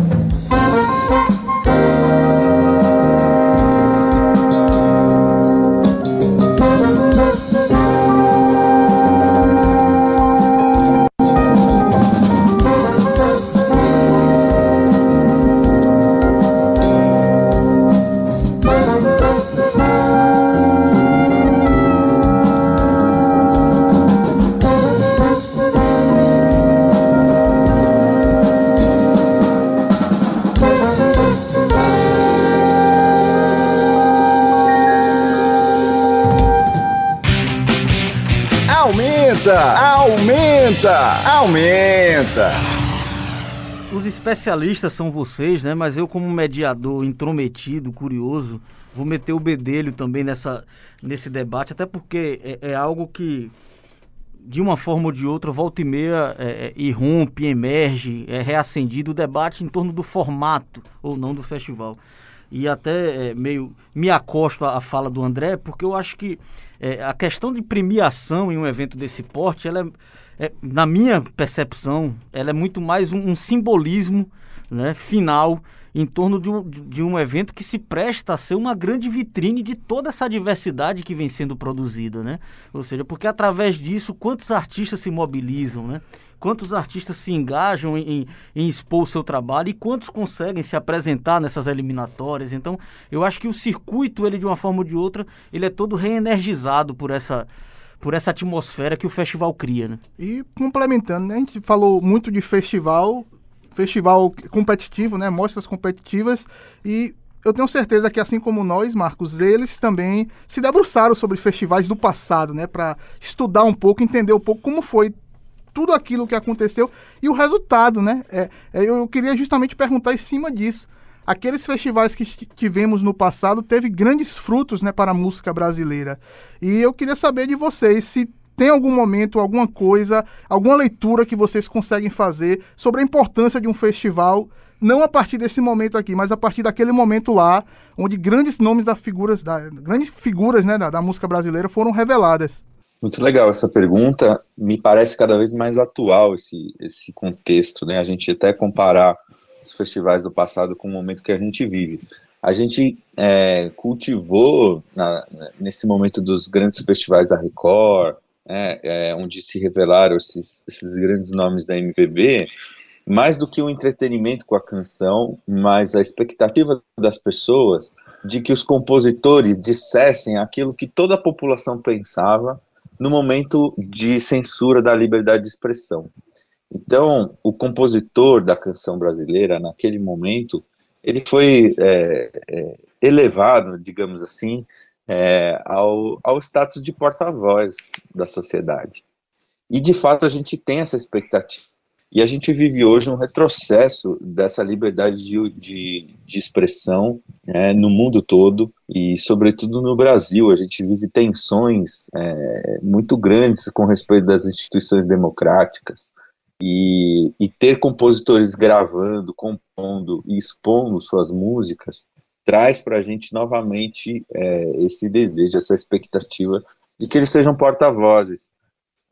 especialistas são vocês, né? Mas eu, como mediador intrometido, curioso, vou meter o bedelho também nessa, nesse debate, até porque é, é algo que, de uma forma ou de outra, volta e meia é, é, irrompe, emerge, é reacendido o debate em torno do formato ou não do festival. E até é, meio me acosto à fala do André, porque eu acho que é, a questão de premiação em um evento desse porte, ela é é, na minha percepção, ela é muito mais um, um simbolismo né, final em torno de um, de um evento que se presta a ser uma grande vitrine de toda essa diversidade que vem sendo produzida, né? Ou seja, porque através disso, quantos artistas se mobilizam, né? Quantos artistas se engajam em, em, em expor o seu trabalho e quantos conseguem se apresentar nessas eliminatórias. Então, eu acho que o circuito, ele de uma forma ou de outra, ele é todo reenergizado por essa por essa atmosfera que o festival cria, né? E complementando, né? A gente falou muito de festival, festival competitivo, né? Mostras competitivas e eu tenho certeza que assim como nós, Marcos, eles também se debruçaram sobre festivais do passado, né, para estudar um pouco, entender um pouco como foi tudo aquilo que aconteceu e o resultado, né? É, é, eu queria justamente perguntar em cima disso aqueles festivais que tivemos no passado teve grandes frutos né, para a música brasileira. E eu queria saber de vocês se tem algum momento, alguma coisa, alguma leitura que vocês conseguem fazer sobre a importância de um festival, não a partir desse momento aqui, mas a partir daquele momento lá, onde grandes nomes da figuras, da, grandes figuras né, da, da música brasileira foram reveladas. Muito legal essa pergunta. Me parece cada vez mais atual esse, esse contexto, né? A gente até comparar os festivais do passado com o momento que a gente vive. A gente é, cultivou, na, nesse momento dos grandes festivais da Record, né, é, onde se revelaram esses, esses grandes nomes da MPB, mais do que o um entretenimento com a canção, mas a expectativa das pessoas de que os compositores dissessem aquilo que toda a população pensava no momento de censura da liberdade de expressão. Então, o compositor da canção brasileira, naquele momento, ele foi é, é, elevado, digamos assim, é, ao, ao status de porta-voz da sociedade. E, de fato, a gente tem essa expectativa. E a gente vive hoje um retrocesso dessa liberdade de, de, de expressão né, no mundo todo e, sobretudo, no Brasil. A gente vive tensões é, muito grandes com respeito das instituições democráticas, e, e ter compositores gravando, compondo e expondo suas músicas traz para a gente novamente é, esse desejo, essa expectativa de que eles sejam porta-vozes,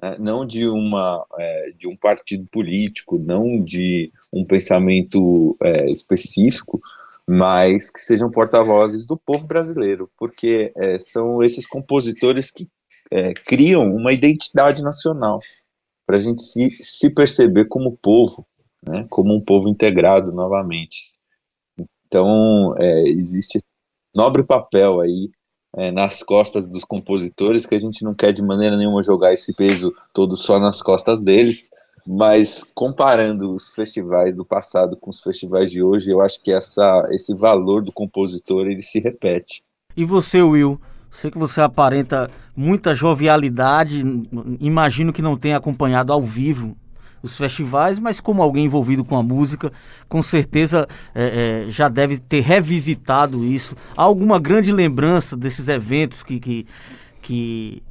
é, não de uma é, de um partido político, não de um pensamento é, específico, mas que sejam porta-vozes do povo brasileiro, porque é, são esses compositores que é, criam uma identidade nacional para a gente se, se perceber como povo, né, como um povo integrado novamente. Então, é, existe nobre papel aí é, nas costas dos compositores, que a gente não quer de maneira nenhuma jogar esse peso todo só nas costas deles, mas comparando os festivais do passado com os festivais de hoje, eu acho que essa, esse valor do compositor ele se repete. E você, Will, Sei que você aparenta muita jovialidade, imagino que não tenha acompanhado ao vivo os festivais, mas como alguém envolvido com a música, com certeza é, é, já deve ter revisitado isso. Há alguma grande lembrança desses eventos que, que, que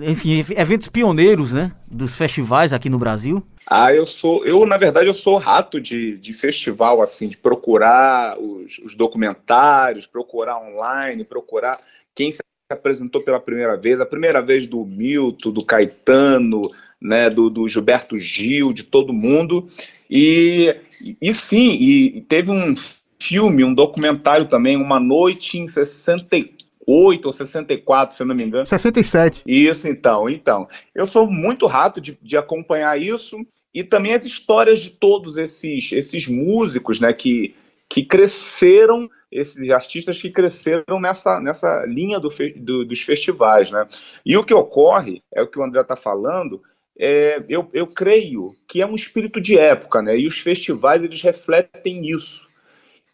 enfim, eventos pioneiros, né, dos festivais aqui no Brasil? Ah, eu sou, eu na verdade eu sou rato de, de festival, assim, de procurar os, os documentários, procurar online, procurar quem se apresentou pela primeira vez, a primeira vez do Milton, do Caetano, né, do, do Gilberto Gil, de todo mundo, e, e sim, e teve um filme, um documentário também, Uma Noite em 64, 68 ou 64, se não me engano. 67. Isso, então. Então, eu sou muito rato de, de acompanhar isso e também as histórias de todos esses, esses músicos, né, que, que cresceram, esses artistas que cresceram nessa, nessa linha do, do, dos festivais, né. E o que ocorre, é o que o André está falando, é, eu, eu creio que é um espírito de época, né, e os festivais, eles refletem isso.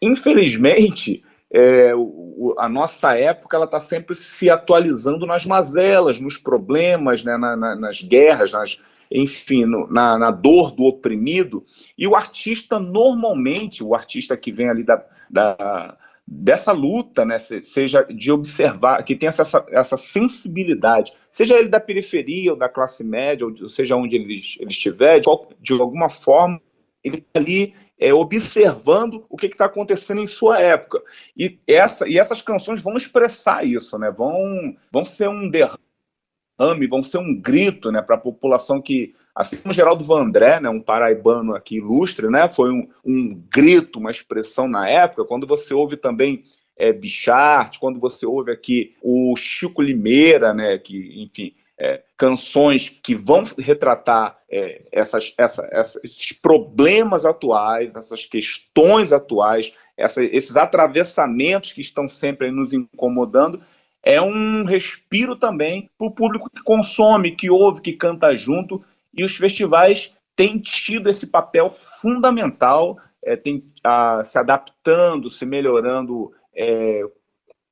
Infelizmente, é, o, a nossa época ela está sempre se atualizando nas mazelas, nos problemas, né, na, na, nas guerras, nas, enfim, no, na, na, dor do oprimido. E o artista, normalmente, o artista que vem ali da, da dessa luta, né, seja de observar, que tem essa, essa sensibilidade, seja ele da periferia ou da classe média, ou seja onde ele, ele estiver, de, de alguma forma, ele está ali é, observando o que está acontecendo em sua época. E, essa, e essas canções vão expressar isso, né? vão, vão ser um derrame, vão ser um grito né, para a população que, assim como Geraldo Vandré, né, um paraibano aqui ilustre, né, foi um, um grito, uma expressão na época, quando você ouve também é, Bichart, quando você ouve aqui o Chico Limeira, né, que, enfim, é, canções que vão retratar é, essas, essa, essa, esses problemas atuais, essas questões atuais, essa, esses atravessamentos que estão sempre nos incomodando, é um respiro também para o público que consome, que ouve, que canta junto, e os festivais têm tido esse papel fundamental, é, tem, a, se adaptando, se melhorando é,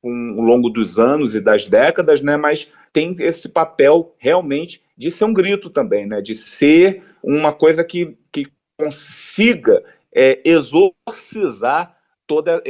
com, ao longo dos anos e das décadas, né, mas tem esse papel realmente de ser um grito também, né? de ser uma coisa que, que consiga é, exorcizar todas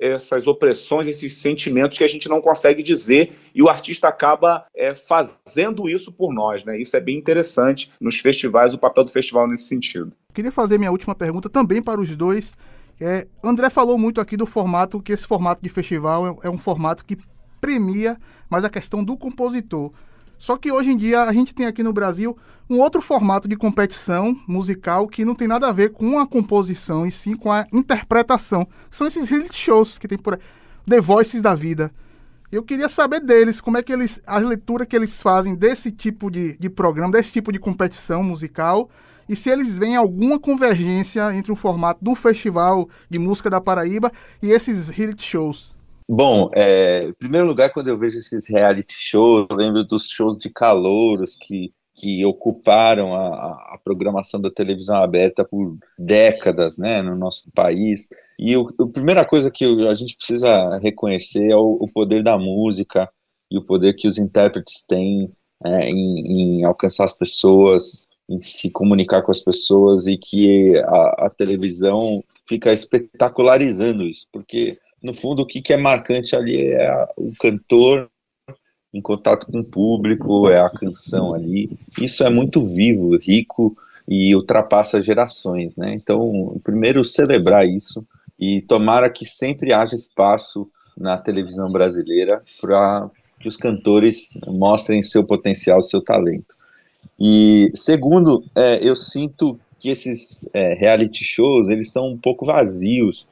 essas opressões, esses sentimentos que a gente não consegue dizer, e o artista acaba é, fazendo isso por nós. Né? Isso é bem interessante nos festivais, o papel do festival nesse sentido. Queria fazer minha última pergunta também para os dois. É, André falou muito aqui do formato, que esse formato de festival é, é um formato que premia mas a questão do compositor. Só que hoje em dia a gente tem aqui no Brasil um outro formato de competição musical que não tem nada a ver com a composição e sim com a interpretação. São esses reality shows que tem por aí, The Voices da vida. Eu queria saber deles, como é que eles, a leitura que eles fazem desse tipo de, de programa, desse tipo de competição musical, e se eles veem alguma convergência entre o formato do festival de música da Paraíba e esses reality shows. Bom, é, em primeiro lugar, quando eu vejo esses reality shows, eu lembro dos shows de calouros que, que ocuparam a, a programação da televisão aberta por décadas né, no nosso país. E o, a primeira coisa que a gente precisa reconhecer é o, o, poder da música e o poder que os intérpretes têm é, em, em alcançar as pessoas, em se comunicar com as pessoas e que a, a televisão fica espetacularizando isso, porque no fundo, o que, que é marcante ali é o cantor em contato com o público, é a canção ali. Isso é muito vivo, rico e ultrapassa gerações, né? Então, primeiro, celebrar isso e tomara que sempre haja espaço na televisão brasileira para que os cantores mostrem seu potencial, seu talento. E segundo, é, eu sinto que esses é, reality shows eles são um pouco vazios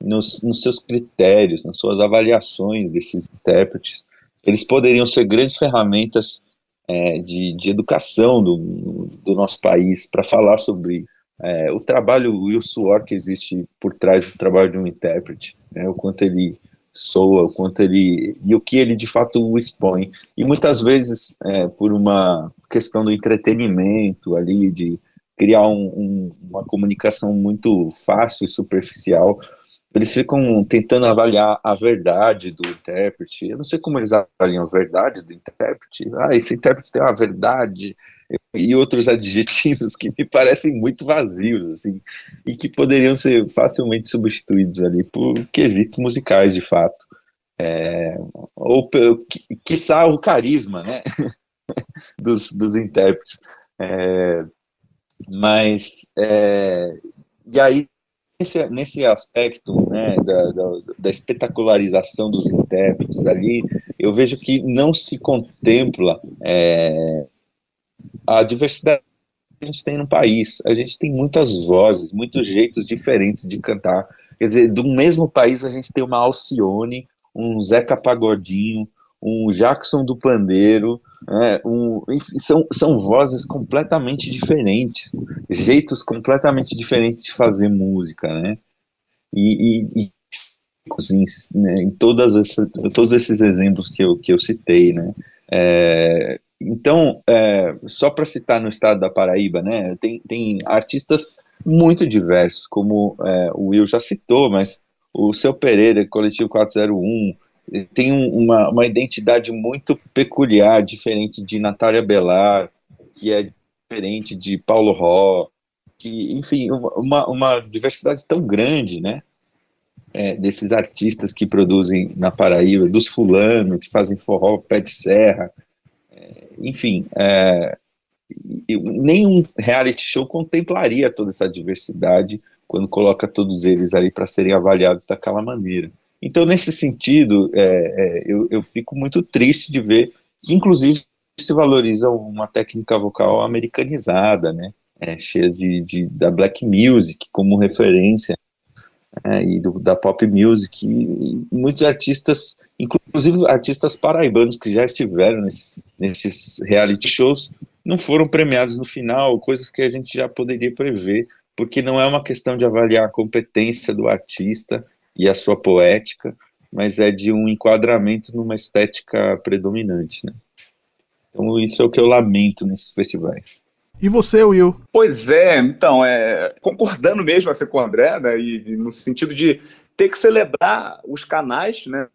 nos, nos seus critérios, nas suas avaliações desses intérpretes. Eles poderiam ser grandes ferramentas é, de, de educação do, do nosso país para falar sobre é, o trabalho e o suor que existe por trás do trabalho de um intérprete, né, o quanto ele soa, o quanto ele e o que ele de fato expõe. E muitas vezes, é, por uma questão do entretenimento ali, de criar um, um, uma comunicação muito fácil e superficial, eles ficam tentando avaliar a verdade do intérprete. Eu não sei como eles avaliam a verdade do intérprete. Ah, esse intérprete tem uma verdade e outros adjetivos que me parecem muito vazios, assim, e que poderiam ser facilmente substituídos ali por quesitos musicais, de fato. É, ou, quiçá, o carisma, né, (laughs) dos, dos intérpretes. É, mas, é, e aí, nesse, nesse aspecto né, da, da, da, espetacularização dos intérpretes ali, eu vejo que não se contempla é, a diversidade que a gente tem no país. A gente tem muitas vozes, muitos jeitos diferentes de cantar. Quer dizer, do mesmo país a gente tem uma Alcione, um Zeca Pagodinho, um Jackson do Pandeiro, é, um, enfim, são, são vozes completamente diferentes, jeitos completamente diferentes de fazer música, né? E, e, e em, né, em todas essa, todos esses exemplos que eu, que eu citei, né? É, então, é, só para citar no estado da Paraíba, né, tem, tem artistas muito diversos, como é, o Will já citou, mas o Seu Pereira, Coletivo 401, tem uma, uma identidade muito peculiar, diferente de Natália Belar, que é diferente de Paulo Ró, que, enfim, uma, uma diversidade tão grande, né, é, desses artistas que produzem na Paraíba, dos fulano, que fazem forró, pé de serra, enfim, é, nenhum reality show contemplaria toda essa diversidade quando coloca todos eles ali para serem avaliados daquela maneira. Então, nesse sentido, é, é, eu, eu fico muito triste de ver que, inclusive, se valoriza uma técnica vocal americanizada, né, é, cheia de, de, da black music como referência, é, e do, da pop music, e, muitos artistas, inclusive artistas paraibanos que já estiveram nesses, nesses reality shows, não foram premiados no final, coisas que a gente já poderia prever, porque não é uma questão de avaliar a competência do artista e a sua poética, mas é de um enquadramento numa estética predominante, né? Então isso é o que eu lamento nesses festivais. E você, Will? Pois é, então, é, concordando mesmo assim com o André, né, e, e no sentido de ter que celebrar os canais, né,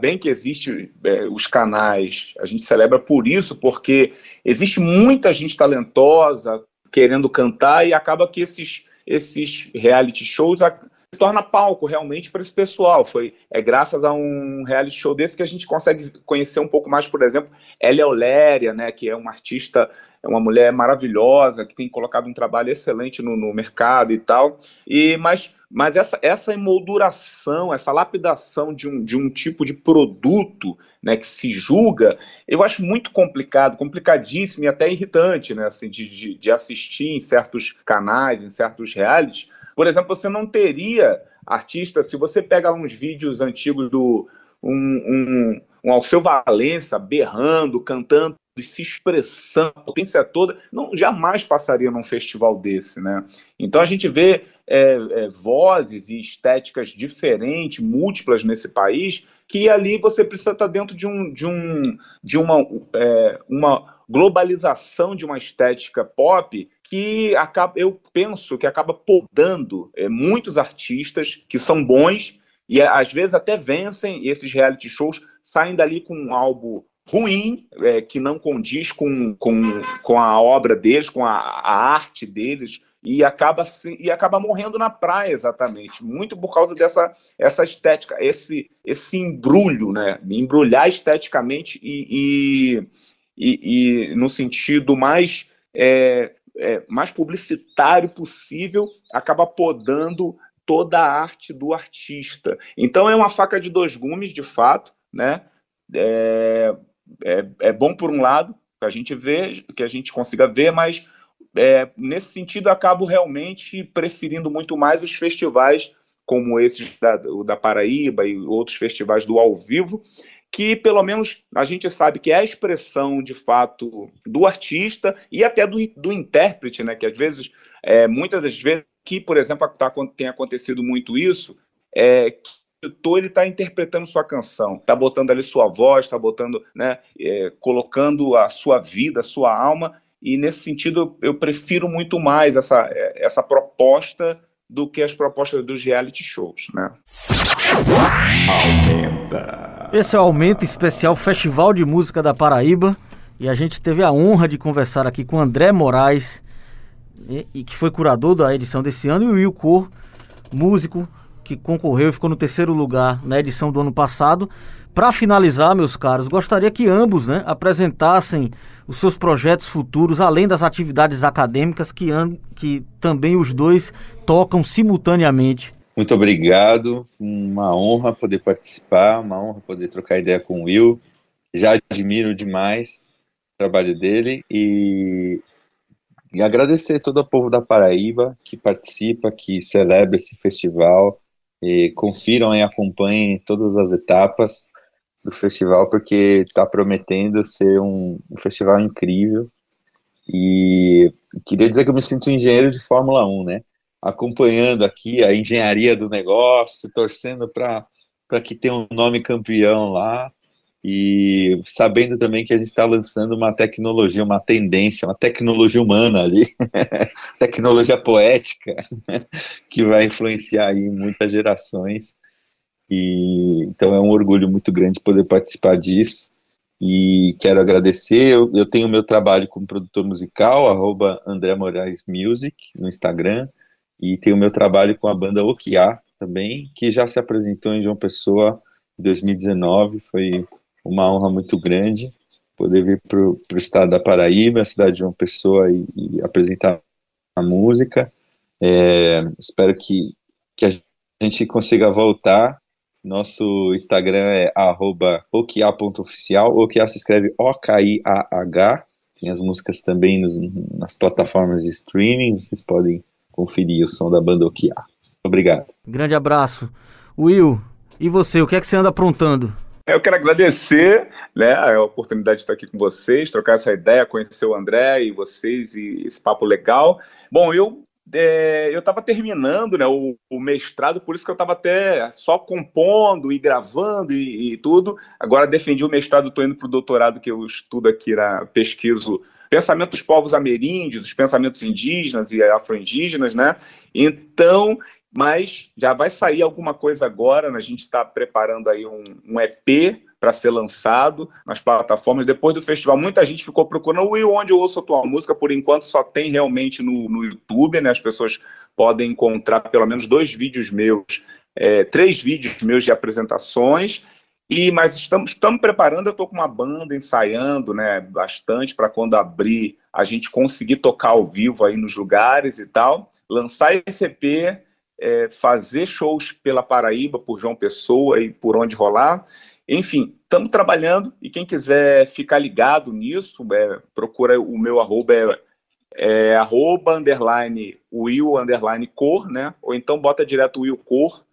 bem que existe é, os canais, a gente celebra por isso, porque existe muita gente talentosa querendo cantar e acaba que esses, esses reality shows se torna palco realmente para esse pessoal. Foi é graças a um reality show desse que a gente consegue conhecer um pouco mais, por exemplo, Elia Oléria, né, que é uma artista, é uma mulher maravilhosa, que tem colocado um trabalho excelente no, no mercado e tal. E mas mas essa, essa emolduração, essa lapidação de um, de um tipo de produto né, que se julga, eu acho muito complicado, complicadíssimo e até irritante né, assim, de, de, de assistir em certos canais, em certos realities, por exemplo, você não teria artista, se você pega uns vídeos antigos do um, um, um Alceu Valença berrando, cantando se expressando, a potência toda, não jamais passaria num festival desse, né? Então a gente vê é, é, vozes e estéticas diferentes, múltiplas nesse país, que ali você precisa estar dentro de um de um de uma é, uma globalização de uma estética pop que acaba, eu penso que acaba podando é, muitos artistas que são bons e às vezes até vencem esses reality shows, saem dali com um álbum ruim, é, que não condiz com, com, com a obra deles, com a, a arte deles, e acaba, e acaba morrendo na praia, exatamente, muito por causa dessa essa estética, esse, esse embrulho, né? Embrulhar esteticamente e, e, e, e no sentido mais é, é, mais publicitário possível, acaba podando toda a arte do artista. Então é uma faca de dois gumes, de fato, né? É, é, é bom por um lado, que a gente vê, que a gente consiga ver, mas é, nesse sentido acabo realmente preferindo muito mais os festivais como esses da, da Paraíba e outros festivais do ao vivo, que pelo menos a gente sabe que é a expressão de fato do artista e até do, do intérprete, né? Que às vezes, é, muitas das vezes, que por exemplo tá, tem acontecido muito isso, é o ele está interpretando sua canção, está botando ali sua voz, está botando, né, é, colocando a sua vida, a sua alma, e nesse sentido eu prefiro muito mais essa, essa proposta do que as propostas dos reality shows, né? Aumenta. Esse é o Aumenta Especial Festival de Música da Paraíba e a gente teve a honra de conversar aqui com André Moraes, e, e que foi curador da edição desse ano, e o Will Cor, músico que concorreu e ficou no terceiro lugar na edição do ano passado. Para finalizar, meus caros, gostaria que ambos né, apresentassem os seus projetos futuros, além das atividades acadêmicas que, que também os dois tocam simultaneamente. Muito obrigado, uma honra poder participar, uma honra poder trocar ideia com o Will. Já admiro demais o trabalho dele e, e agradecer todo o povo da Paraíba que participa, que celebra esse festival. E confiram e acompanhem todas as etapas do festival, porque está prometendo ser um, um, festival incrível. E queria dizer que eu me sinto engenheiro de Fórmula 1, né? Acompanhando aqui a engenharia do negócio, torcendo para que tenha um nome campeão lá e sabendo também que a gente está lançando uma tecnologia, uma tendência, uma tecnologia humana ali, (laughs) tecnologia poética, (laughs) que vai influenciar aí muitas gerações. E então é um orgulho muito grande poder participar disso. E quero agradecer. Eu, eu tenho meu trabalho como produtor musical, arroba André Moraes Music no Instagram, e tenho meu trabalho com a banda Okiá também, que já se apresentou em João Pessoa em 2019. Foi uma honra muito grande poder vir para o estado da Paraíba, a cidade de João Pessoa, e, e apresentar a música. É, espero que, que a gente consiga voltar. Nosso Instagram é okia.oficial. Okia se escreve O-K-I-A-H. Tem as músicas também nos, nas plataformas de streaming. Vocês podem conferir o som da banda Okia. Obrigado. Grande abraço. Will, e você, o que é que você anda aprontando? (laughs) Eu quero agradecer né, a oportunidade de estar aqui com vocês, trocar essa ideia, conhecer o André e vocês e esse papo legal. Bom, eu é, eu estava terminando né, o, o, mestrado, por isso que eu estava até só compondo e gravando e, e tudo. Agora defendi o mestrado, estou indo para o doutorado que eu estudo aqui, na, pesquiso pensamento dos povos ameríndios, os pensamentos indígenas e afro-indígenas, né? Então, mas já vai sair alguma coisa agora, né? a gente está preparando aí um, um EP para ser lançado nas plataformas. Depois do festival, muita gente ficou procurando o onde eu ouço a tua música, por enquanto só tem realmente no, no YouTube, né? As pessoas podem encontrar pelo menos dois vídeos meus, é, três vídeos meus de apresentações. E mas estamos, estamos preparando, eu estou com uma banda ensaiando, né, bastante para quando abrir a gente conseguir tocar ao vivo aí nos lugares e tal, lançar esse EP é, fazer shows pela Paraíba, por João Pessoa e por onde rolar. Enfim, estamos trabalhando e quem quiser ficar ligado nisso, é, procura o meu arroba, é, é arroba, underline, will, underline, cor, né? Ou então bota direto will cor,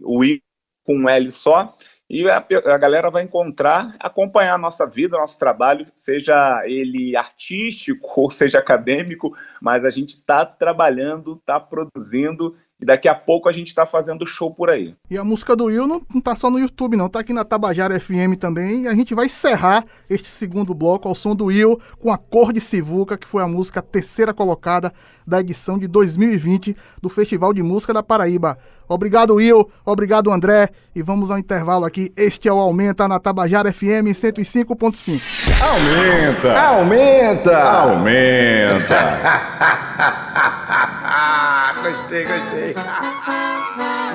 will com L só, e a, a, galera vai encontrar, acompanhar a nossa vida, nosso trabalho, seja ele artístico (laughs) ou seja acadêmico, mas a gente está trabalhando, está produzindo e daqui a pouco a gente está fazendo show por aí. E a música do Will não, não tá só no YouTube, não. Tá aqui na Tabajara FM também. E a gente vai encerrar este segundo bloco ao som do Will com a Cor de Sivuca, que foi a música terceira colocada da edição de 2020 do Festival de Música da Paraíba. Obrigado, Will. Obrigado, André. E vamos ao intervalo aqui. Este é o Aumenta na Tabajara FM 105.5. Aumenta! Aumenta! Aumenta! (laughs) gostei, gostei.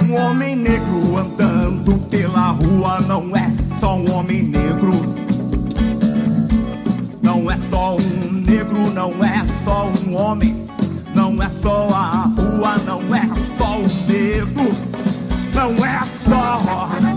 Um homem negro andando pela rua não é só um homem negro. Não é só um negro, não é só um homem. Não é só a rua, não é só o negro. Não é só.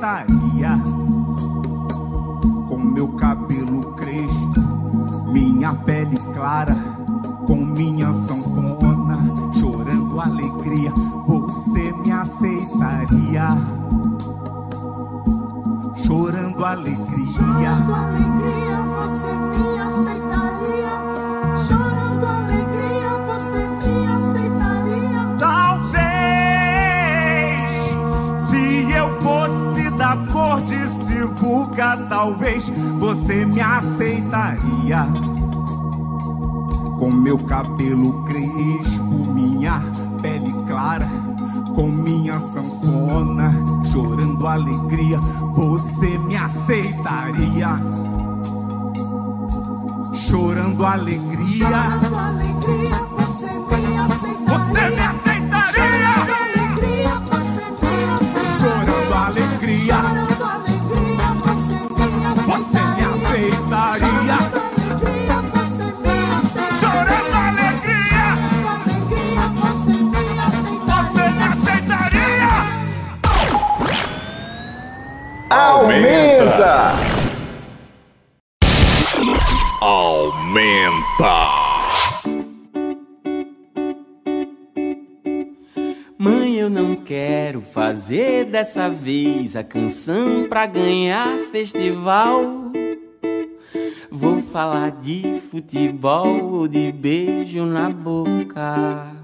time. cabelo dessa vez a canção pra ganhar festival. Vou falar de futebol ou de beijo na boca.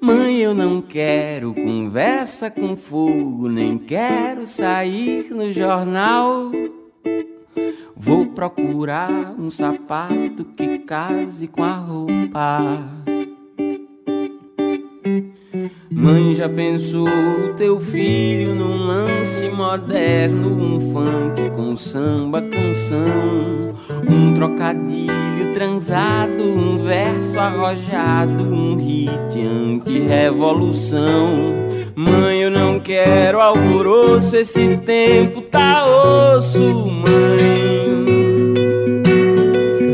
Mãe, eu não quero conversa com fogo, nem quero sair no jornal. Vou procurar um sapato que case com a roupa. Mãe, já pensou o teu filho num lance moderno? Um funk com samba, canção, um trocadilho transado, um verso arrojado, um hit anti-revolução. Mãe, eu não quero alvoroço, esse tempo tá osso, mãe.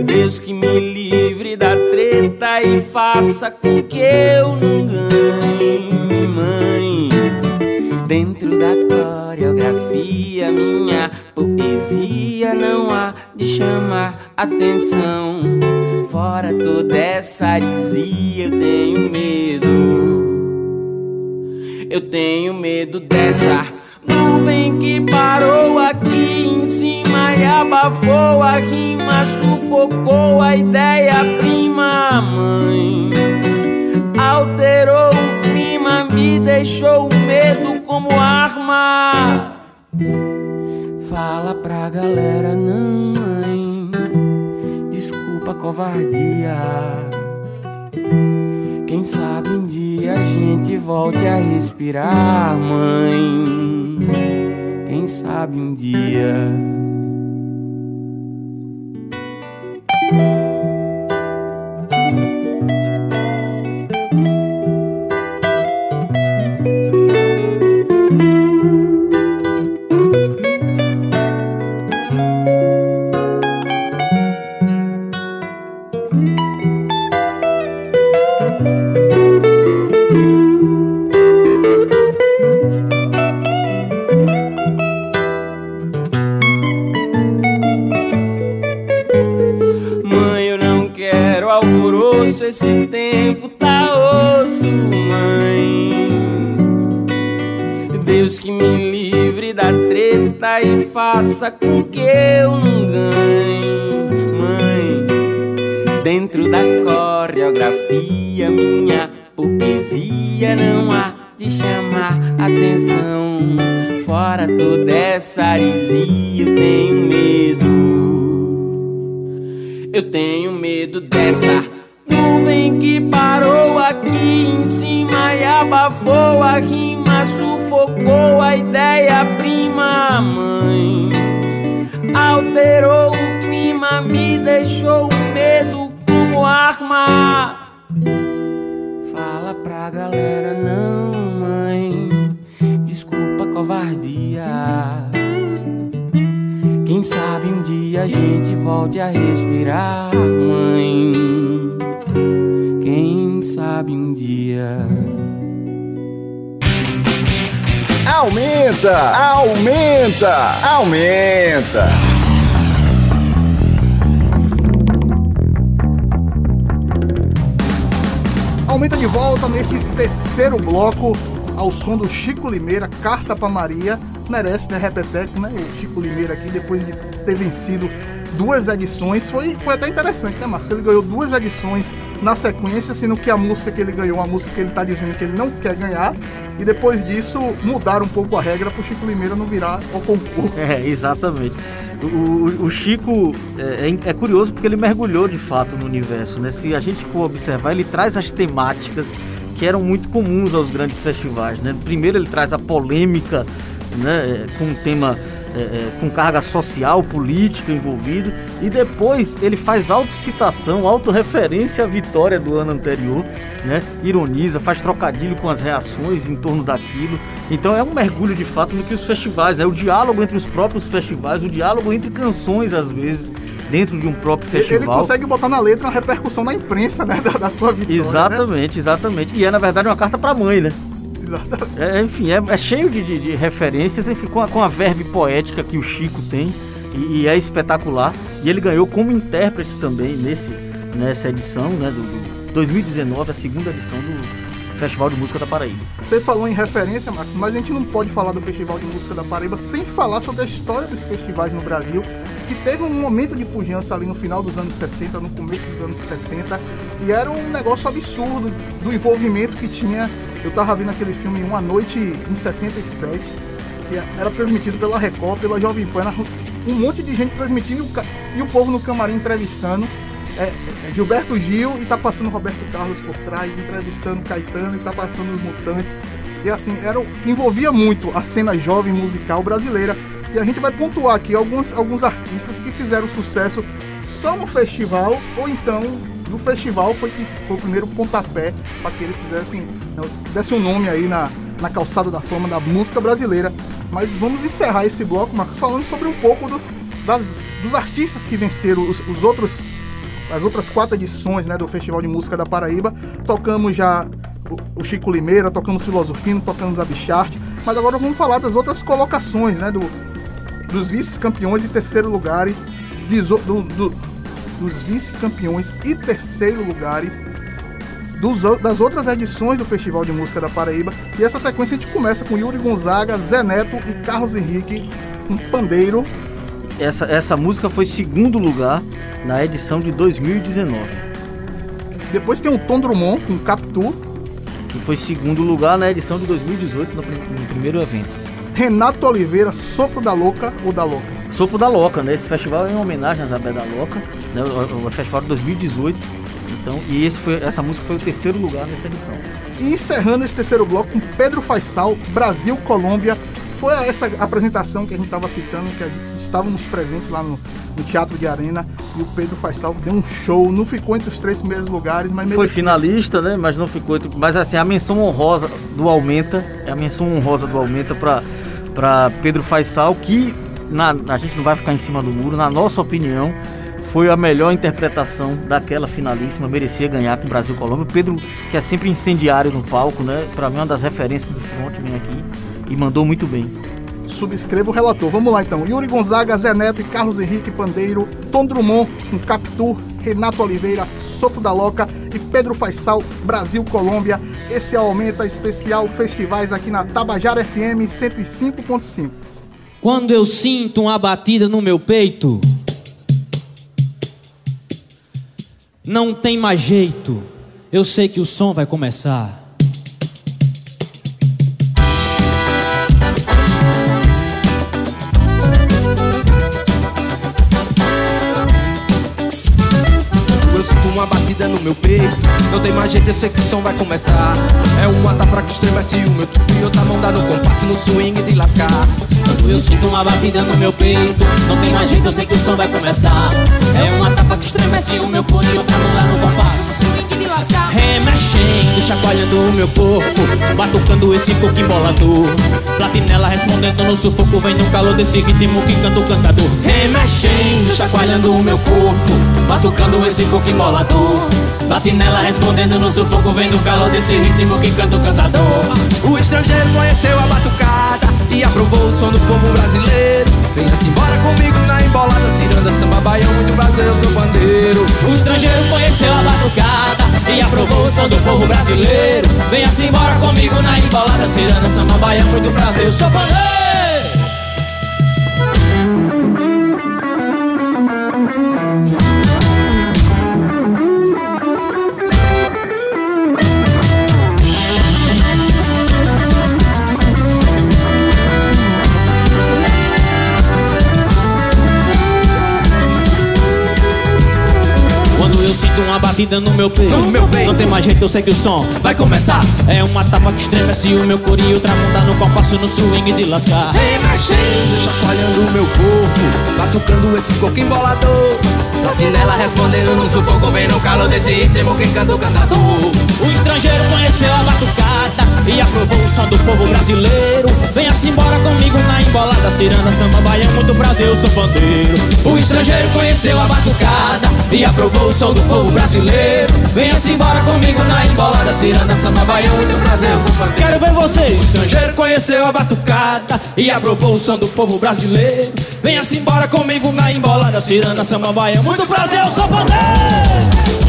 Deus que me livre da treta e faça com que eu não atenção. Fora toda essa arisia, eu tenho medo. Eu tenho medo dessa nuvem que parou aqui em cima e abafou a rima, sufocou a ideia prima, mãe. Alterou o clima, me deixou o medo como arma. Fala pra galera, não covardia. Quem sabe um dia a gente volte a respirar, mãe. Quem sabe um dia. Som do Chico Limeira, Carta pra Maria. Merece, né, repeteco, né? O Chico Limeira aqui, depois de ter vencido duas edições. Foi, foi até interessante, né, Marcos? Ele ganhou duas edições na sequência, sendo que a música que ele ganhou, uma música que ele tá dizendo que ele não quer ganhar. E depois disso, mudaram um pouco a regra pro Chico Limeira não virar o concurso. (laughs) É, exatamente. O, o- o Chico é, é- é curioso porque ele mergulhou de fato no universo, né? Se a gente for observar, ele traz as temáticas que eram muito comuns aos grandes festivais, né? Primeiro ele traz a polêmica, né? Com um tema é, é, com carga social, política envolvido, e depois ele faz autocitação, autorreferência à vitória do ano anterior, né? Ironiza, faz trocadilho com as reações em torno daquilo. Então é um mergulho de fato no que os festivais, é o diálogo entre os próprios festivais, o diálogo entre canções às vezes dentro de um próprio festival. Ele consegue botar na letra uma repercussão na imprensa, né? Da, da sua vitória. né? Exatamente, exatamente. E é na verdade uma carta pra mãe, né? Exatamente. É, enfim, é, é cheio de, de- de referências, enfim, com a, com a verve poética que o Chico tem e, e é espetacular. E ele ganhou como intérprete também nesse, nessa edição, né, do, do 2019, a segunda edição do Festival de Música da Paraíba. Você falou em referência, Marcos, mas a gente não pode falar do Festival de Música da Paraíba sem falar sobre a história dos festivais no Brasil, que teve um momento de pujança ali no final dos anos 60, no começo dos anos 70, e era um negócio absurdo do envolvimento que tinha. Eu tava vendo aquele filme Uma Noite em 67, que era transmitido pela Record, pela Jovem Pan, um monte de gente transmitindo e e o povo no camarim entrevistando. É, é Gilberto Gil e tá passando Roberto Carlos por trás, entrevistando Caetano e tá passando os Mutantes. E assim, era, envolvia muito a cena jovem musical brasileira. E a gente vai pontuar aqui alguns, alguns artistas que fizeram sucesso só no festival, ou então do festival foi que foi o primeiro pontapé para que eles fizessem, né, dessem um nome aí na, na calçada da fama da música brasileira. Mas vamos encerrar esse bloco, Marcos, falando sobre um pouco do- das- dos artistas que venceram os, os outros as outras quatro edições né, do Festival de Música da Paraíba. Tocamos já o, o Chico Limeira, tocamos Filosofino, tocamos a Bichart, mas agora vamos falar das outras colocações, né, do, dos vice-campeões e terceiro lugares, do- do- dos vice-campeões e terceiro lugares dos das outras edições do Festival de Música da Paraíba. E essa sequência a gente começa com Yuri Gonzaga, Zé Neto e Carlos Henrique, um pandeiro. Essa, essa música foi segundo lugar na edição de 2019. Depois tem o Tom Drummond com Capitu. que foi segundo lugar na edição de 2018, no, no primeiro evento. Renato Oliveira, Sopro da Louca ou da Louca? Sopro da Louca, né? Esse festival é em homenagem a Isabel da Louca, né? O, o festival de 2018. Então, e esse foi, essa música foi o terceiro lugar nessa edição. E encerrando esse terceiro bloco com Pedro Faisal, Brasil, Colômbia. Foi essa apresentação que a gente estava citando, que estávamos presentes lá no, no, Teatro de Arena e o Pedro Faisal deu um show, não ficou entre os três primeiros lugares, mas foi finalista, né? Mas não ficou entre... mas assim a menção honrosa do Aumenta é a menção honrosa do Aumenta para para Pedro Faisal que na, a gente não vai ficar em cima do muro, na nossa opinião foi a melhor interpretação daquela finalíssima, merecia ganhar com o Brasil Colômbia. Pedro, que é sempre incendiário no palco, né? Para mim, é uma das referências do frontman aqui e mandou muito bem. Subscreva o relator. Vamos lá então. Yuri Gonzaga, Zé Neto e Carlos Henrique Pandeiro, Tom Drummond com Capitu, Renato Oliveira, Sopro da Loca e Pedro Faisal, Brasil Colômbia. Esse Aumenta Especial Festivais aqui na Tabajara FM 105.5. Quando eu sinto uma batida no meu peito, Não tem mais jeito. Eu sei que o som vai começar. uma batida no meu peito. Não tem mais jeito, eu sei que o som vai começar. É uma tapa que estremece o meu tubo e outra mão dá no compasso no swing de lascar. Eu sinto uma batida no meu peito, não tem mais jeito, eu sei que o som vai começar. É uma tapa que estremece o meu corpo e outra mão dá no compasso swing de lascar. Remexendo, chacoalhando o meu corpo, batucando esse coco embolador. Platinela respondendo no sufoco, vem no calor desse ritmo que canta o cantador. Remexendo, chacoalhando o meu corpo, batucando esse coco embolador Bate nela respondendo no sufoco Vem no calor desse ritmo que canta o cantador. O estrangeiro conheceu a batucada E aprovou o som do povo brasileiro. Venha-se embora comigo na embolada Ciranda, samba, baião, muito prazer, eu sou bandeiro. O estrangeiro conheceu a batucada E aprovou o som do povo brasileiro. Venha-se embora comigo na embolada Ciranda, samba, baião, muito prazer, eu sou bandeiro. sinto uma batida no meu peito. No meu peito. Não tem mais jeito, eu sei que o som vai começar. É uma tapa que estremece o meu corinho e outra mão no compasso no swing de lascar. Remexendo, chacoalhando o meu corpo, batucando esse coco embolador. Platinela respondendo no sufoco, vem no calor desse ritmo que canta o cantador. O estrangeiro conheceu a batucada e aprovou o som do povo brasileiro. Venha-se embora comigo na embolada, ciranda, samba, baião, muito prazer, eu sou bandeiro. O estrangeiro conheceu a batucada e aprovou o som do povo brasileiro. Venha-se embora comigo na embolada, ciranda, samba, baião, muito prazer, eu sou bandeiro. Quero ver vocês. O estrangeiro conheceu a batucada e aprovou o som do povo brasileiro. Venha-se embora comigo na embolada, ciranda, samba, baião, muito prazer, eu sou bandeiro.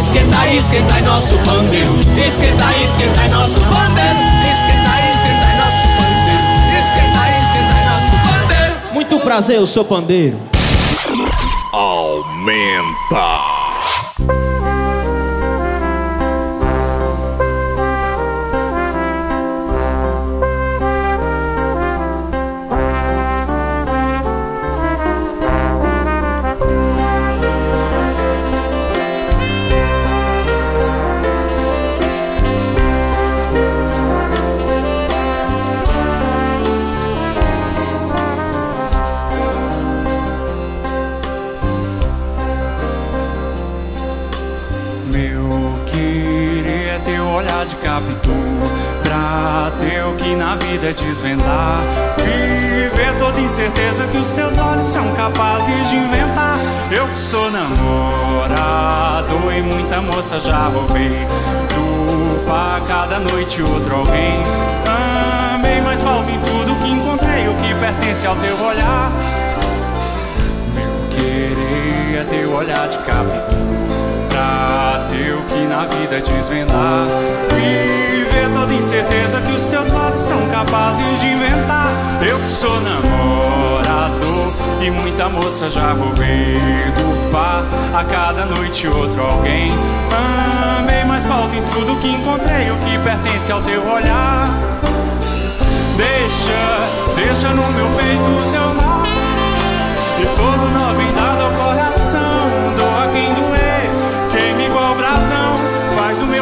Esquenta, esquenta em nosso pandeiro. Esquenta, esquenta em nosso pandeiro. Esquenta, esquenta em nosso pandeiro. Esquenta, esquenta em nosso pandeiro. Muito prazer, eu sou pandeiro. Aumenta vida é desvendar. Viver toda incerteza que os teus olhos são capazes de inventar. Eu que sou namorado e muita moça já roubei. Tu pra cada noite outro alguém. Amei, mas falta em tudo que encontrei o que pertence ao teu olhar. Meu querer é teu olhar de captura. Pra teu que na vida desvendar. Viver toda incerteza certeza que os teus olhos são capazes de inventar. Eu que sou namorador e muita moça já roubei do par. A cada noite outro alguém amei, mas falta em tudo que encontrei o que pertence ao teu olhar. Deixa, deixa no meu peito o teu nó E todo nó vem dado ao coração Doa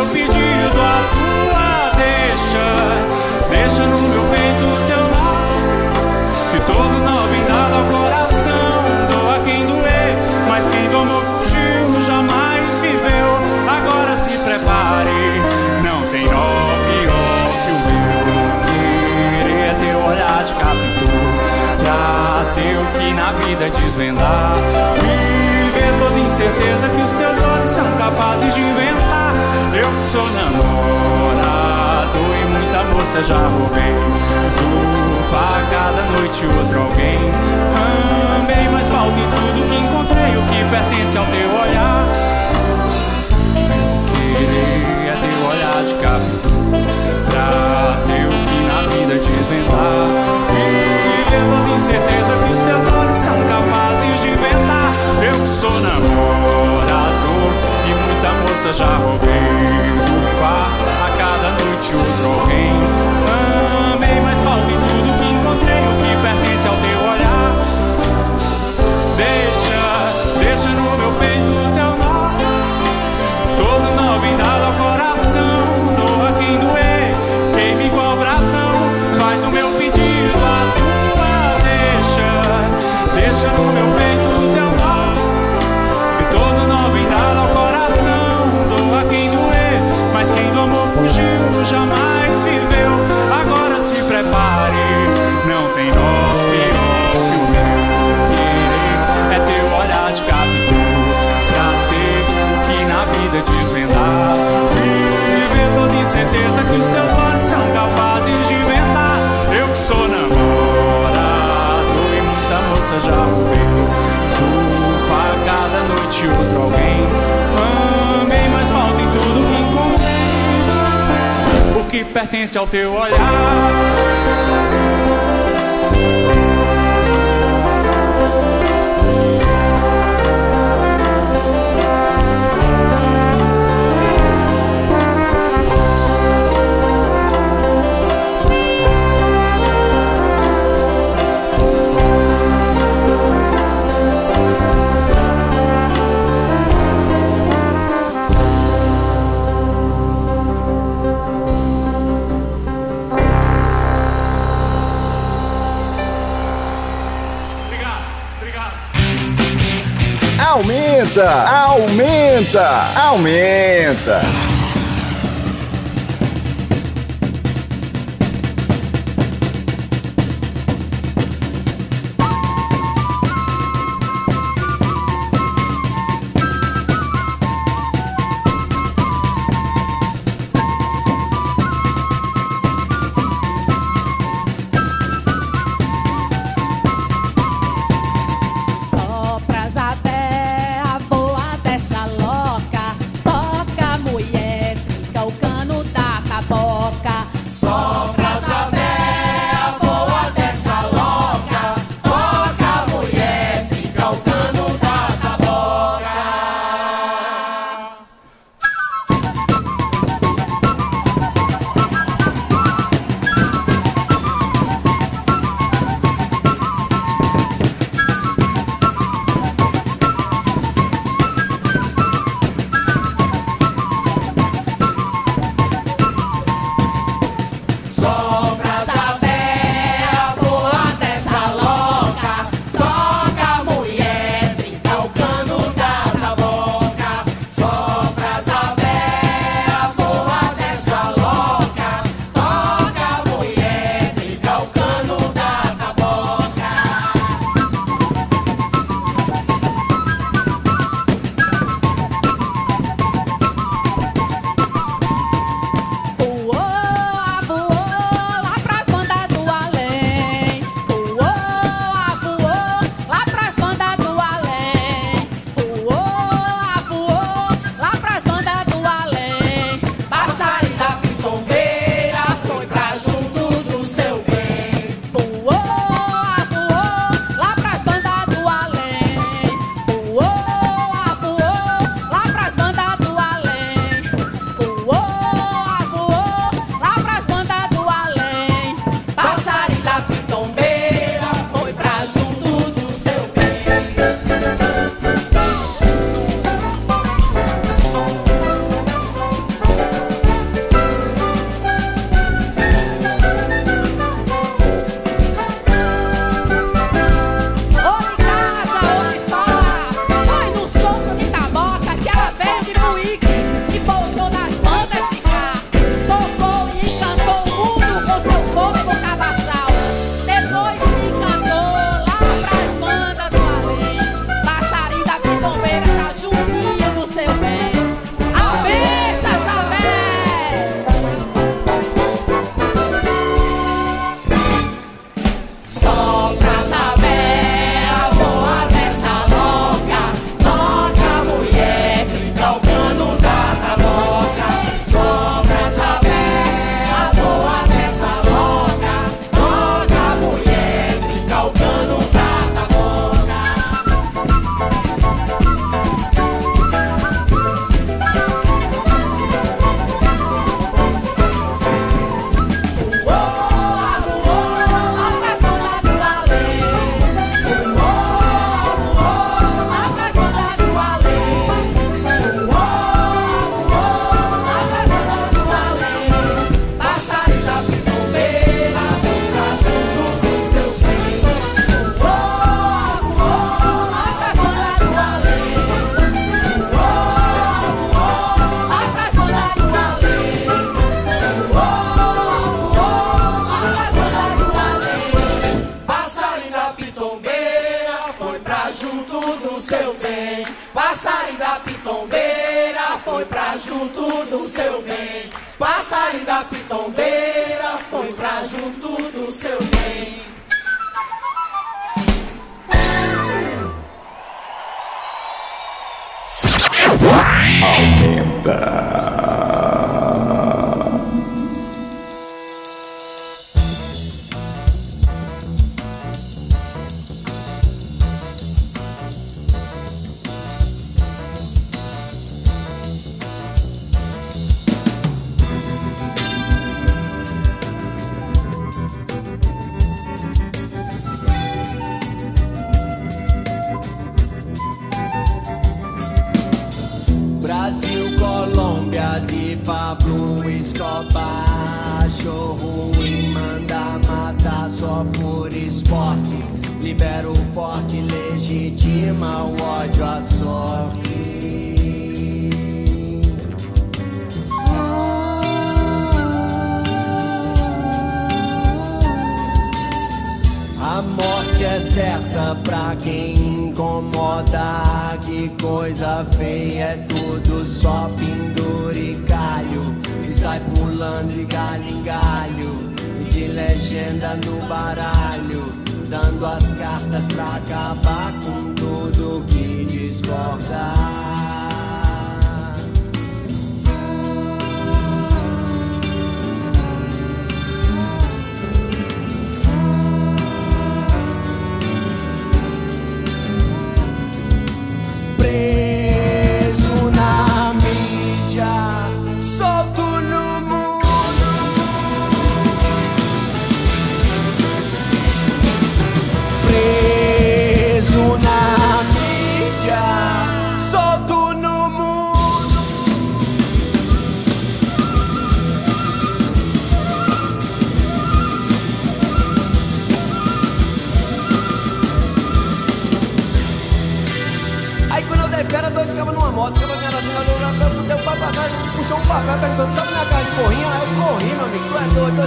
pedido, a tua deixa. Deixa no meu peito teu nó Se todo nó vem dado ao coração Doa quem doer, mas quem do amor fugiu Jamais viveu, agora se prepare. Não tem nó pior que o meu Querer é teu olhar de captura Teu que na vida desvendar. Viver toda incerteza que sou namorado e muita moça já roubei. Do par cada noite outro alguém. Amei, mas falta em tudo que encontrei O que pertence ao teu olhar. Querer é teu olhar de captura Teu que na vida desvendar. Viver toda incerteza que os teus olhos são capazes de inventar. Eu sou namorador e moça já roubei do par. A cada noite outro alguém Amei, mas em tudo que encontrei. O que pertence ao teu olhar? Deixa, deixa no meu peito o teu nó. Todo nó vem dado ao coração. Doa quem doer, queime igual brasão Faz o meu pedido, a tua deixa. Deixa no meu peito Incerteza que os teus olhos são capazes de inventar. Eu que sou namorado e muita moça já roubei. Para cada noite outro alguém. Amei, mas falta em tudo que encontrei. O que pertence ao teu olhar aumenta,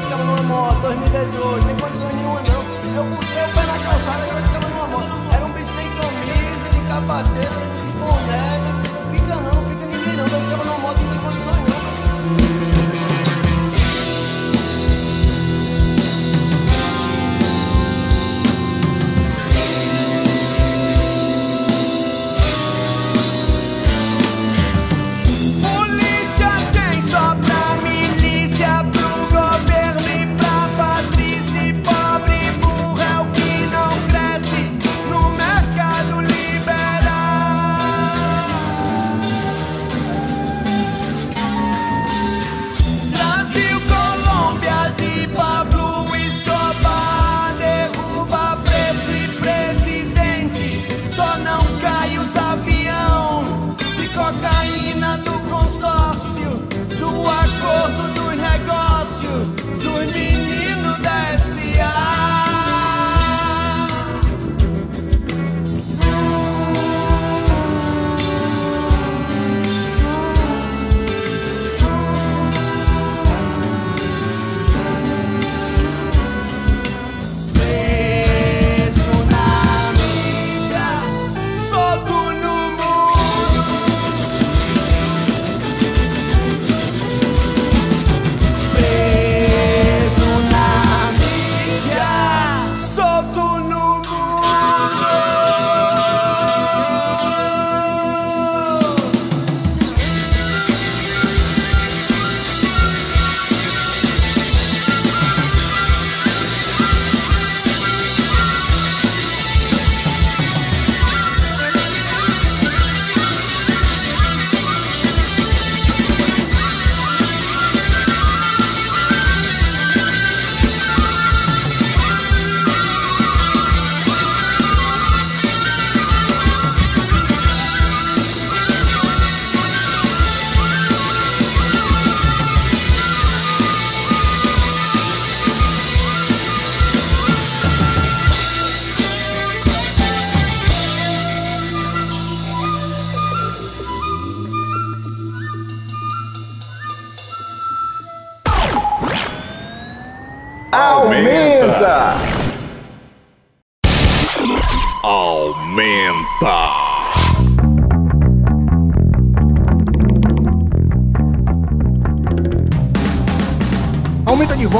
é doido, dois cabos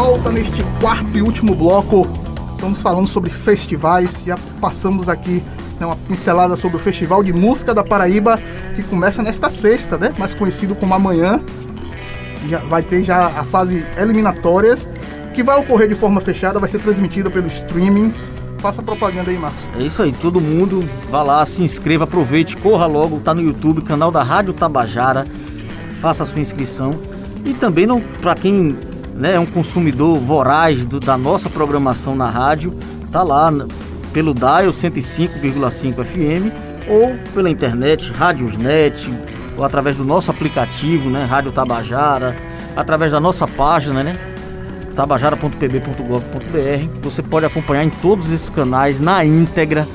volta neste quarto e último bloco. Estamos falando sobre festivais. Já passamos aqui né, uma pincelada sobre o Festival de Música da Paraíba, que começa nesta sexta, né? Mais conhecido como amanhã. Já vai ter já a fase eliminatórias, que vai ocorrer de forma fechada, vai ser transmitida pelo streaming. Faça propaganda aí, Marcos. É isso aí, todo mundo vá lá, se inscreva, aproveite, corra logo, tá no YouTube, canal da Rádio Tabajara, faça a sua inscrição. E também não para quem né, é um consumidor voraz do, da nossa programação na rádio, tá lá pelo dial 105,5 FM ou pela internet, Rádiosnet, ou através do nosso aplicativo, né, Rádio Tabajara, através da nossa página, né, tabajara.pb.gov.br. Você pode acompanhar em todos esses canais na íntegra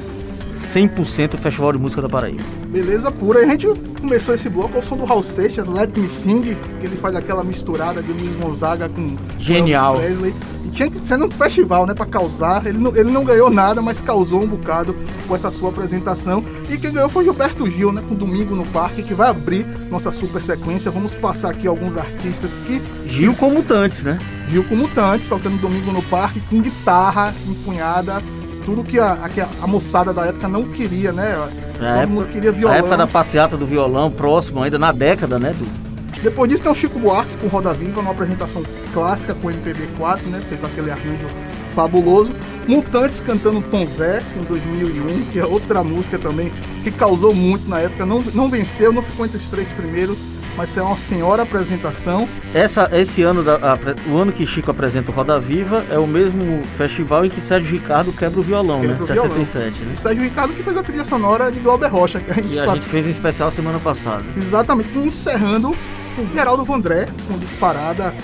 100% o Festival de Música da Paraíba. Beleza pura. A gente começou esse bloco ao som do Raul Seixas, Let Me Sing, que ele faz aquela misturada de Luiz Gonzaga com Genial. Elvis Presley. E tinha que ser num festival, né, pra causar. Ele não, ele não ganhou nada, mas causou um bocado com essa sua apresentação. E quem ganhou foi Gilberto Gil, né, com Domingo no Parque, que vai abrir nossa super sequência. Vamos passar aqui alguns artistas que... Gil com Mutantes, né? Gil com Mutantes, tocando Domingo no Parque, com guitarra empunhada, tudo que a, a, que a moçada da época não queria, né? A Todo época, mundo queria violão. A época da passeata do violão, próximo ainda, na década, né? Do... Depois disso tem o Chico Buarque com Roda Viva, uma apresentação clássica com o MPB4, né? Fez aquele arranjo fabuloso. Mutantes cantando Tom Zé em 2001, que é outra música também que causou muito na época. Não, não venceu, não ficou entre os três primeiros, mas é uma senhora apresentação. Essa, esse ano, da, a, o ano que Chico apresenta o Roda Viva é o mesmo festival em que Sérgio Ricardo quebra o violão, Quebra né? o violão. 67, né? E Sérgio Ricardo que fez a trilha sonora de Glauber Rocha. Que a gente, E a tá- gente fez um especial semana passada. Exatamente. E encerrando o Geraldo Vandré, com disparada,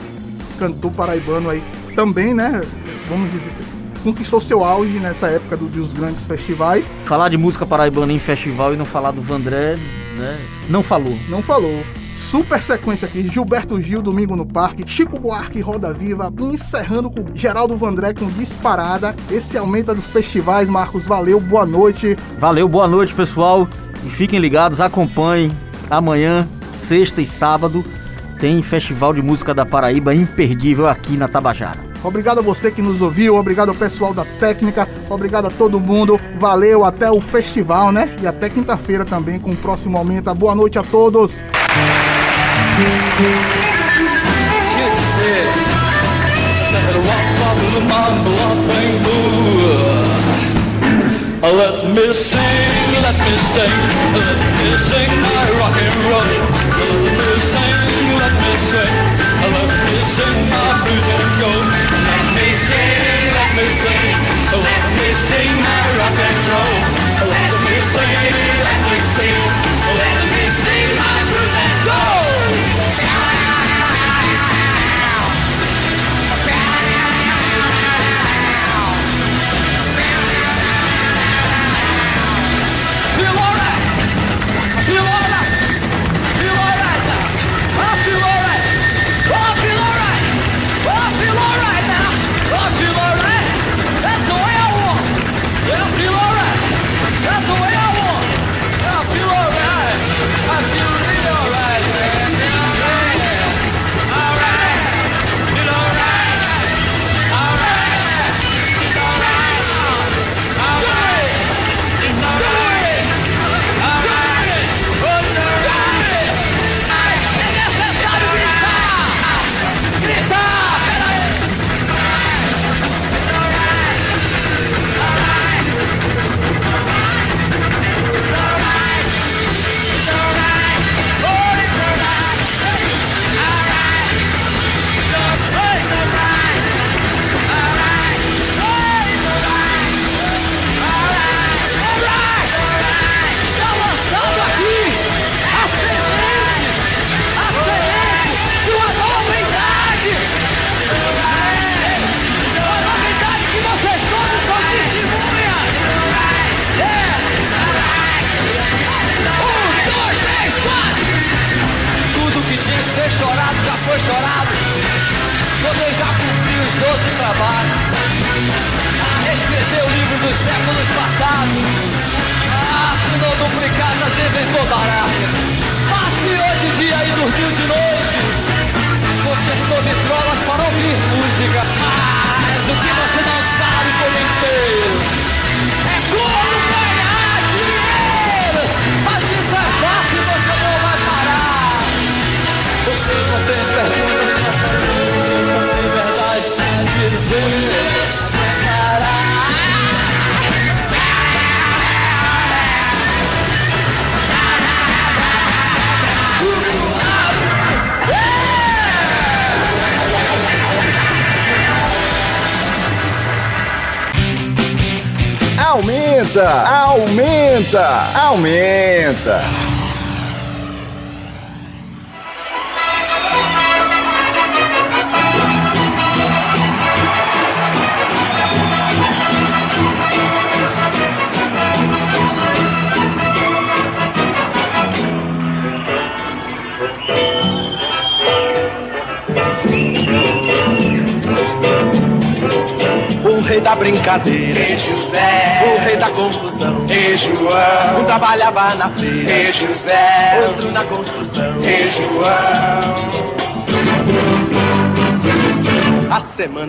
cantor paraibano aí também, né? Vamos dizer, conquistou seu auge nessa época do- dos grandes festivais. Falar de música paraibana em festival e não falar do Vandré, né? Não falou. Não falou. Super sequência aqui, Gilberto Gil, Domingo no Parque, Chico Buarque, Roda Viva, encerrando com Geraldo Vandré com disparada. Esse aumenta dos festivais, Marcos, valeu, boa noite. Valeu, boa noite, pessoal. E fiquem ligados, acompanhem. Amanhã, sexta e sábado, tem Festival de Música da Paraíba imperdível aqui na Tabajara. Obrigado a você que nos ouviu, obrigado ao pessoal da técnica, obrigado a todo mundo. Valeu, até o festival, né? E até quinta-feira também com o próximo Aumenta. Boa noite a todos. Let me sing, let me sing, let me sing my rock and roll.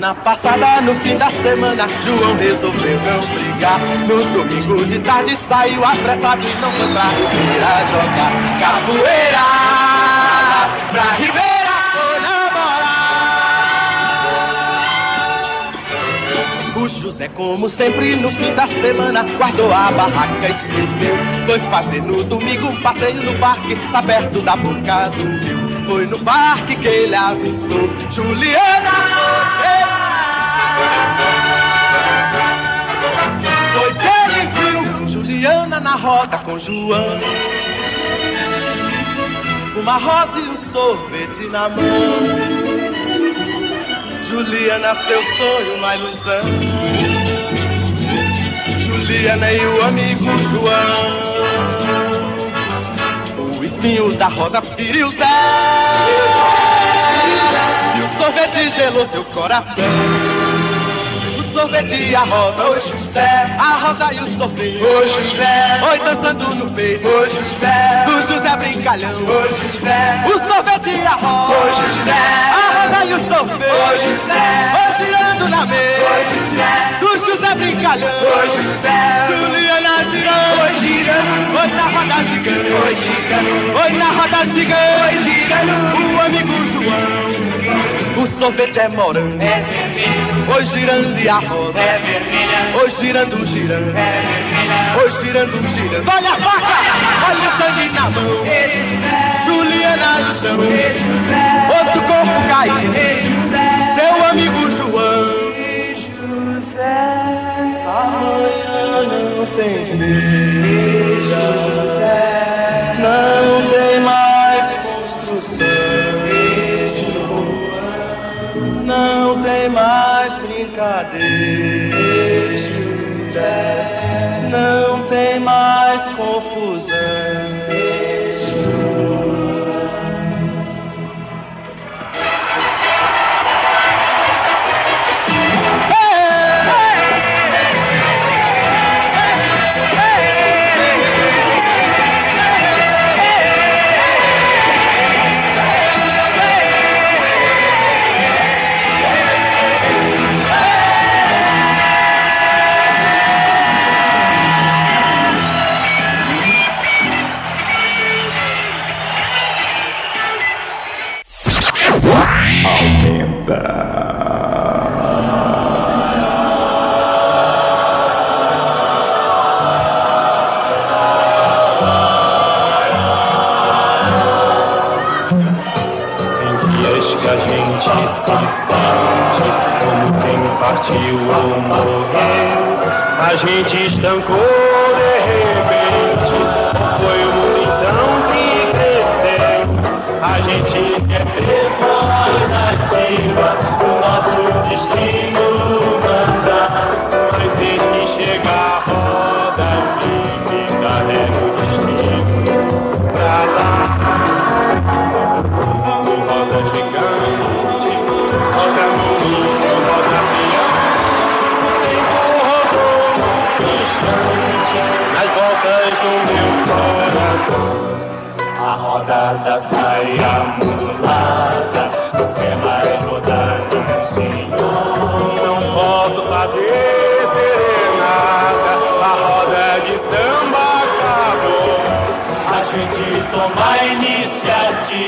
Semana passada, no fim da semana, João resolveu não brigar. No domingo de tarde saiu apressado e não foi pra Ribeira jogar capoeira. Pra Ribeira. O José, como sempre, no fim da semana, guardou a barraca e subiu. Foi fazer no domingo um passeio no parque, lá perto da boca do rio. Foi no parque que ele avistou Juliana. Foi que ele viu Juliana na roda com João. Uma rosa e um sorvete na mão. Juliana, seu sonho, uma ilusão. Juliana e o amigo João. O espinho da rosa feriu Zé. E o sorvete gelou seu coração. O sorvete e a rosa, oi José. A rosa e o sorvete, oi José. Oi dançando no peito, oi José. Do José brincalhão, oi José. O sorvete e a rosa, oi José. A rosa e o sorvete, oi José. Oi girando na mesa, oi José. Do José brincalhão, oi José. Juliana girando, oi girando. Oi na roda gigante, oi girando. Oi na roda gigante, oi girando. O amigo João. O sorvete é morango, é vermelho. Oi girando e a rosa, é vermelha. Oi girando, girando, é vermelha. Oi girando, girando. Olha a faca, olha o sangue na mão. Juliana no chão, outro corpo caído. Seu amigo João. Amanhã não tem feira, mais brincadeira, não tem mais confusão. Sente como quem partiu ou morreu, a gente estancou de repente. Foi o mundo então que cresceu. A gente voz ativa o nosso destino moda da saia mulada, não quer mais é rodar com o senhor. Não posso fazer serenata, a roda é de samba acabou. A gente toma a iniciativa.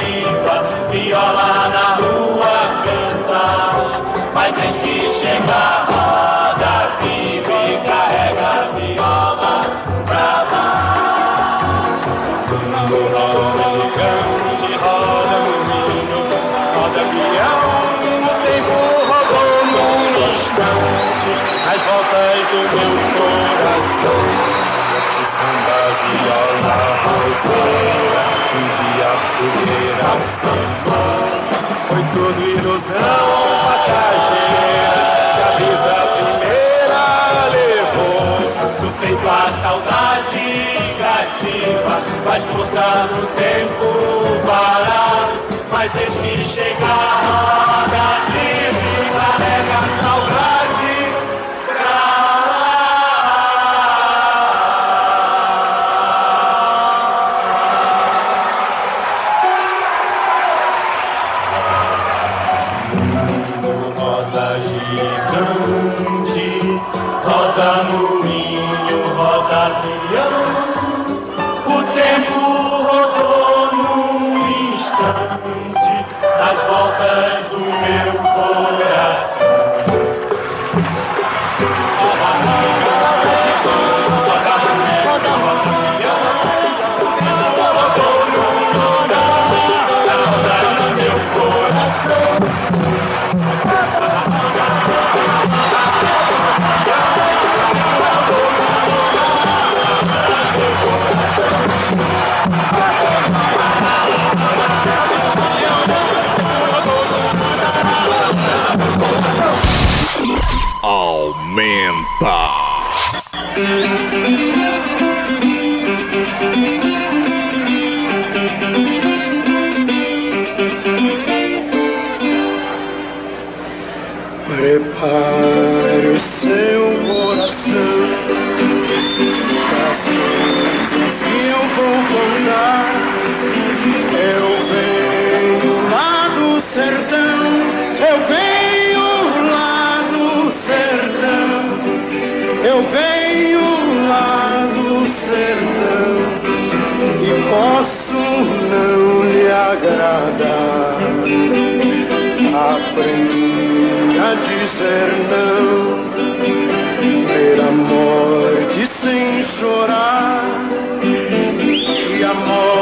pessoa um dia fogueira amor foi tudo ilusão passageira que a brisa primeira levou. No peito a saudade cativa faz força no tempo parado mas eis que chegar olhada Aprendi a dizer não. Ver a morte sem chorar. E a morte